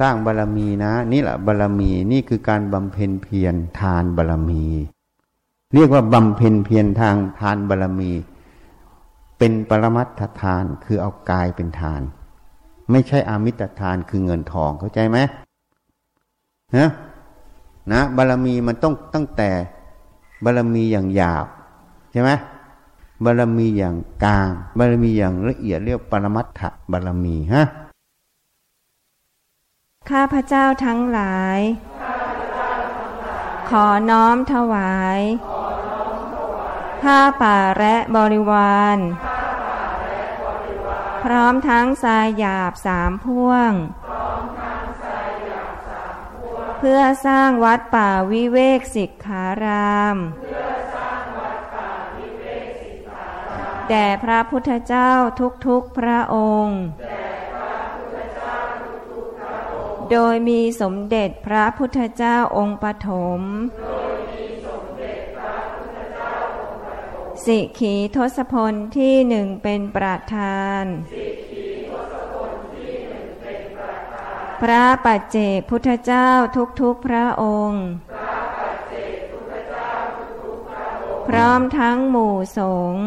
[SPEAKER 1] สร้างบารรมีนะ นี่แหละบารรมีนี่คือการบำเพ็ญเพียรทานบารรมี เรียกว่าบำเพ็ญเพียรทางทานบารรมี เป็นปรมัตถทานคือเอากายเป็นทาน ไม่ใช่อามิตรทานคือเงินทองเข้าใจไหมนะนะบารมีมันต้องตั้งแต่บารมีอย่างหยาบใช่ไหม บารมีอย่างกลาง บารมีอย่างละเอียดเรียกปรมัตถบารมีฮะ
[SPEAKER 2] ข้าพระเจ้าทั้งหลาย ขอน้อมถวายผ้าป่าและบริวาร พร้อมทั้งสายหยาบสามพ่วง เพื่อสร้างวัดป่าวิเวกสิกขาราม แด่พระพุทธเจ้าทุกๆพระองค์ โดยมีสมเด็จพระพุทธเจ้าองค์ปฐมสิขีทศพลที่หนึ่งเป็นประธาน พระปัจเจกพุทธเจ้าทุกๆพระองค์ พร้อมทั้งหมู่สงฆ์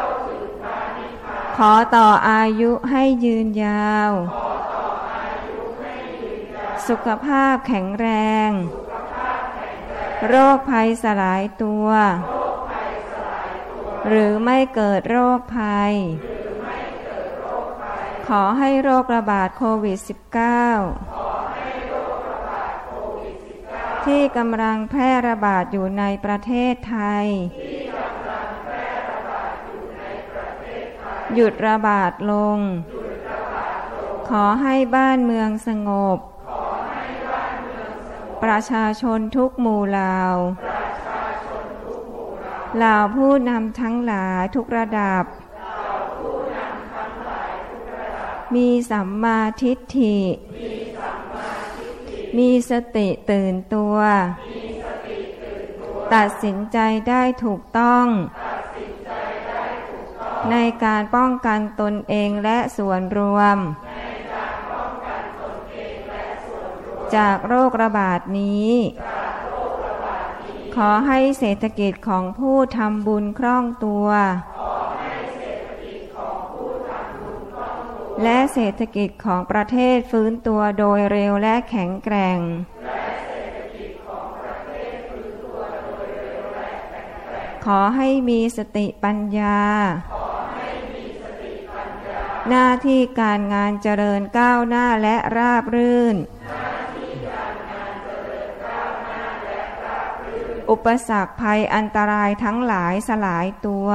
[SPEAKER 2] ขอต่ออายุให้ยืนยาว สุขภาพแข็งแรง โรคภัยสลายตัว หรือไม่เกิดโรคภัย ขอให้โรคระบาดโควิด -19 ที่กำลังแพร่ระบาดอยู่ในประเทศไทย หยุดระบาดลง ขอให้บ้านเมืองสงบ ประชาชนทุกหมู่เหล่าเหล่าผู้นำทั้งหลายทุกระดับ มีสัมมาทิฏฐิ มีสติตื่นตัว ตัดสินใจได้ถูกต้อง ในการป้องกันตนเองและส่วนรวม จากโรคระบาดนี้ ขอให้เศรษฐกิจของผู้ทำบุญคล่องตัว และเศรษฐกิจของประเทศฟื้นตัวโดยเร็วและแข็งแกร่งขอให้มีสติปัญญา หน้าที่การงานเจริญก้าวหน้าและราบรื่น อุปสรรคภัยอันตรายทั้งหลายสลายตัว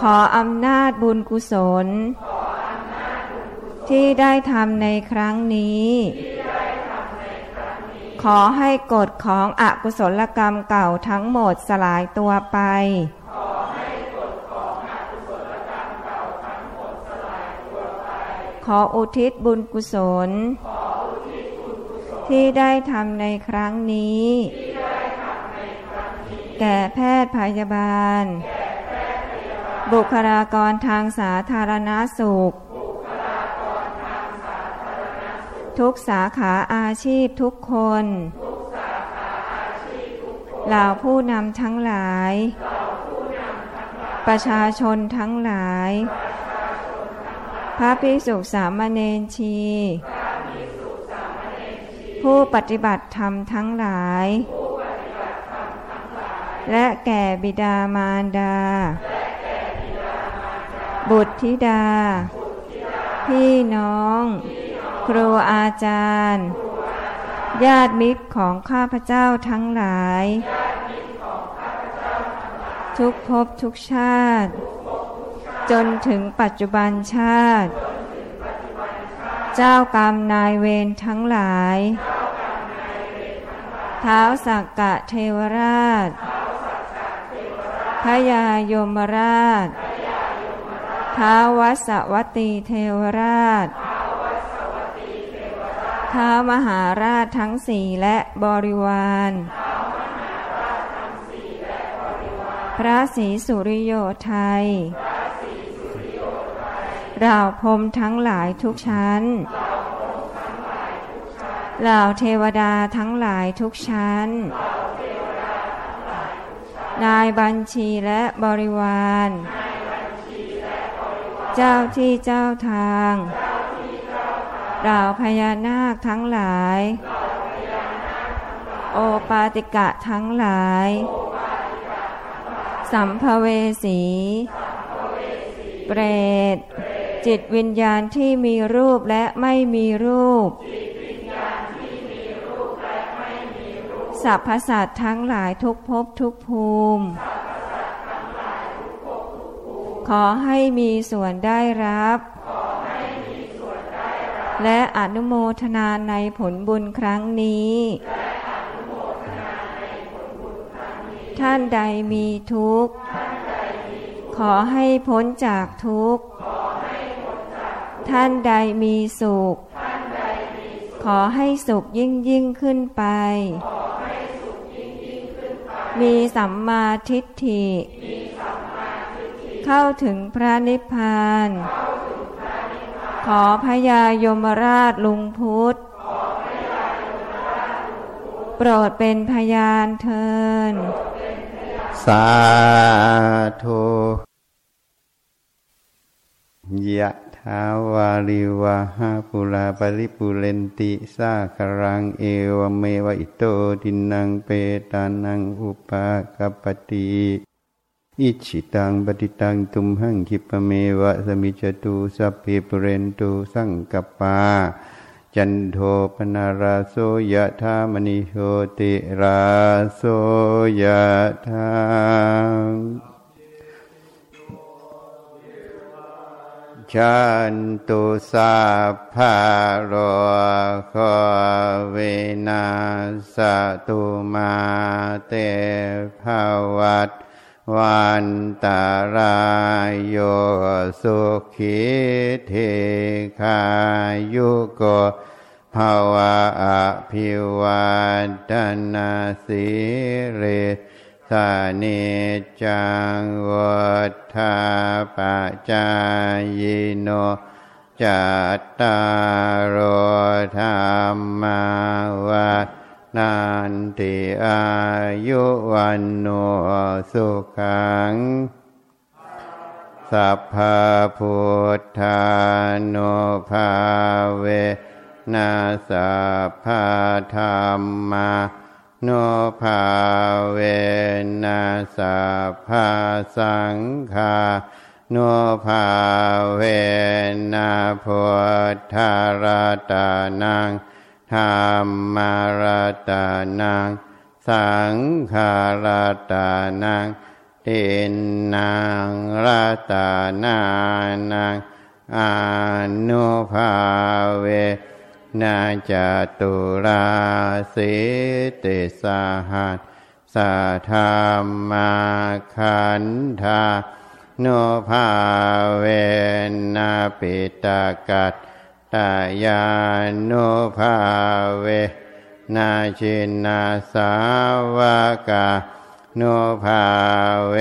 [SPEAKER 2] ขออำนาจบุญกุศล ที่ได้ทำในครั้งนี้ขอให้กฎของอกุศลกรรมเก่าทั้งหมดสลายตัวไป ออุทิศบุญกุศล ที่ได้ทำในครั้งนี้ แก่แพทย์พยาบาล บุคลากรทางสาธารณสุข ทุกสาขาอาชีพทุกคนเหล่าผู้นำทั้งหลาย ประชาชนทั้งหลาย พระภิกษุสามเณรชี ผู้ปฏิบัติธรรมทั้งหลาย และแก่บิดามารดา บุตรธิดา พี่น้อง ครูอาจารย์ ญาติมิตรของข้าพเจ้าทั้งหลาย ทุกภพทุกชาติ จนถึงปัจจุบันชาติ เจ้ากรรมนายเวรทั้งหลาย เท้าสักกะเทวราช พยายมราช ท้าววัสวัตตีเทวราช ท้าวมหาราชทั้งสี่และบริวารพระศรีสุริโยไทย เราพรมทั้งหลายทุกชั้นเหล่าเทวดาทั้งหลายทุกชั้น นายบัญชีและบริวาร เจ้าที่เจ้าทางเหล่าพญานาคทั้งหลาย โอปาติกะทั้งหลาย สัมภเวสี เปรต จิตวิญญาณที่มีรูปและไม่มีรูป สัพพสัตว์ทั้งหลายทุกภพทุกภูมิ ขอให้มีส่วนได้รับ และอนุโมทนาในผลบุญครั้งนี้ ท่านใดมีทุกข์ ขอให้พ้นจากทุกข์ ท่านใดมีสุข ขอให้สุขยิ่งยิ่งขึ้นไป มีสัมมาทิฏฐิ เข้าถึงพระนิพพาน ขอพญายมราชลุงพุทธ โปรดเป็นพยานเทิน
[SPEAKER 3] สาธุยะาวาริวะหาปุราปริปุเรนติสาครังเอวเมวะอิโตดินังเปตานังอุปากปปติอิชิตังปฏิตังตุมหังคิปเมวะสมิจตุสัพเพปุเรนตุสังกปา จันโทปนาราโสยะธามณิโชติราโสยะธา ชันตุสาภาโรโคเวนัสตุมาเตภวัตวันตารายโยสุขิเทคายุโกภาวะอภิวันตนาสิเร สานิจังวัฏฐาปจายโนจัตตารโอธรรมาวัฏนันติอายุวันโนสุขัง สัพพะพุทธานุภาเวนัสสัพพะธรรมา โนภาเวนัสสัพพะสังฆาโนภาเวนะพุทธารตานังธรรมารตานัง สังขารตานังตินนางรัตานานังอนุภาเว นาจตุราสิติสาหัสสาธรรมาขันธาโนภาเวนาปิตากัตตายานุภาเว นาชินาสาวกานุภาเว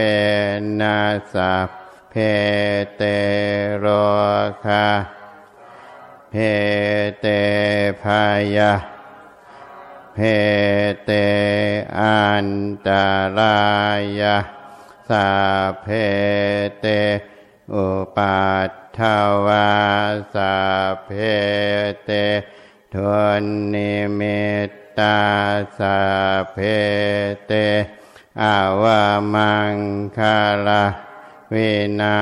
[SPEAKER 3] นาสัพเพเตโรคา เพเตพายาเพเตอันตรายาสาเพเตอุปัฏฐวาสาเพเตทนนิมิตตาสาเพเตอาวามังคาลาวินา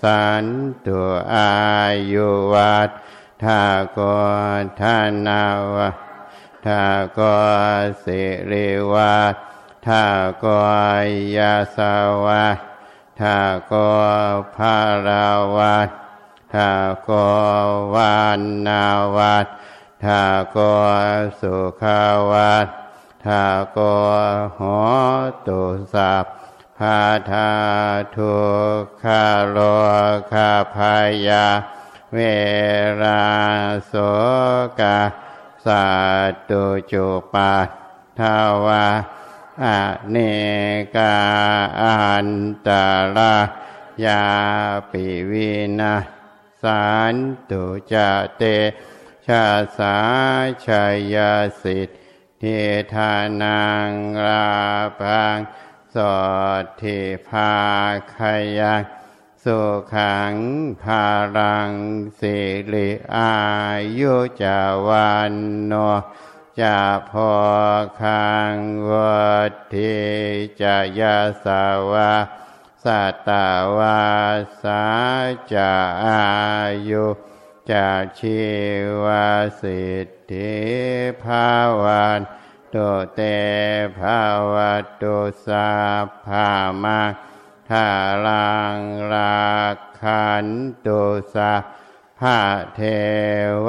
[SPEAKER 3] สันตุอายุวัต ถากทานาวะทากสิริวัตถากยาสาวะทากภาราวัตทากวานนาวัตทากสุขาวัตทากโหตุสัพพาทาทุกขาโลคาพายา เวราโสกาสัตุจุปาทาวาอเนกาอันตรายาปิวินาสารตุจเตชาสาชายสิทธิทานังราพังสดทิภาคยัง สุขังภารังสิริอายุจาวันโนจะพอคังวัทิจะยาสาวาสัตาวาสาจะอายุจะชีวสิทธิภาวันตุเตภาวตุสาภามา ทาลังราคันตุสาภาเทว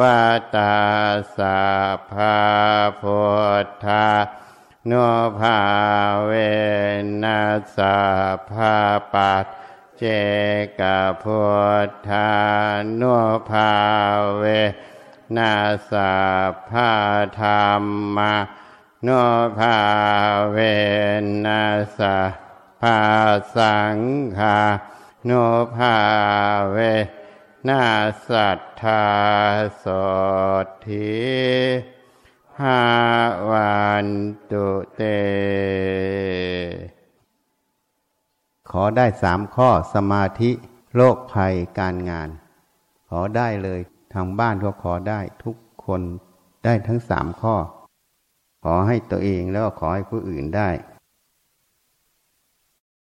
[SPEAKER 3] ตาสาภาพุทธาโนภาเวนัสสะภาปัตเจกพุทธาโนภาเวนัสสะภาธรรมาโนภาเวนัสสะภาสังฆาโนภาเวนาสัทธาโสทิหาวันตุเต ขอได้สามข้อสมาธิโรคภัยการงาน ขอได้เลยทางบ้านก็ขอได้ทุกคนได้ทั้งสามข้อ ขอให้ตัวเองแล้วขอให้ผู้อื่นได้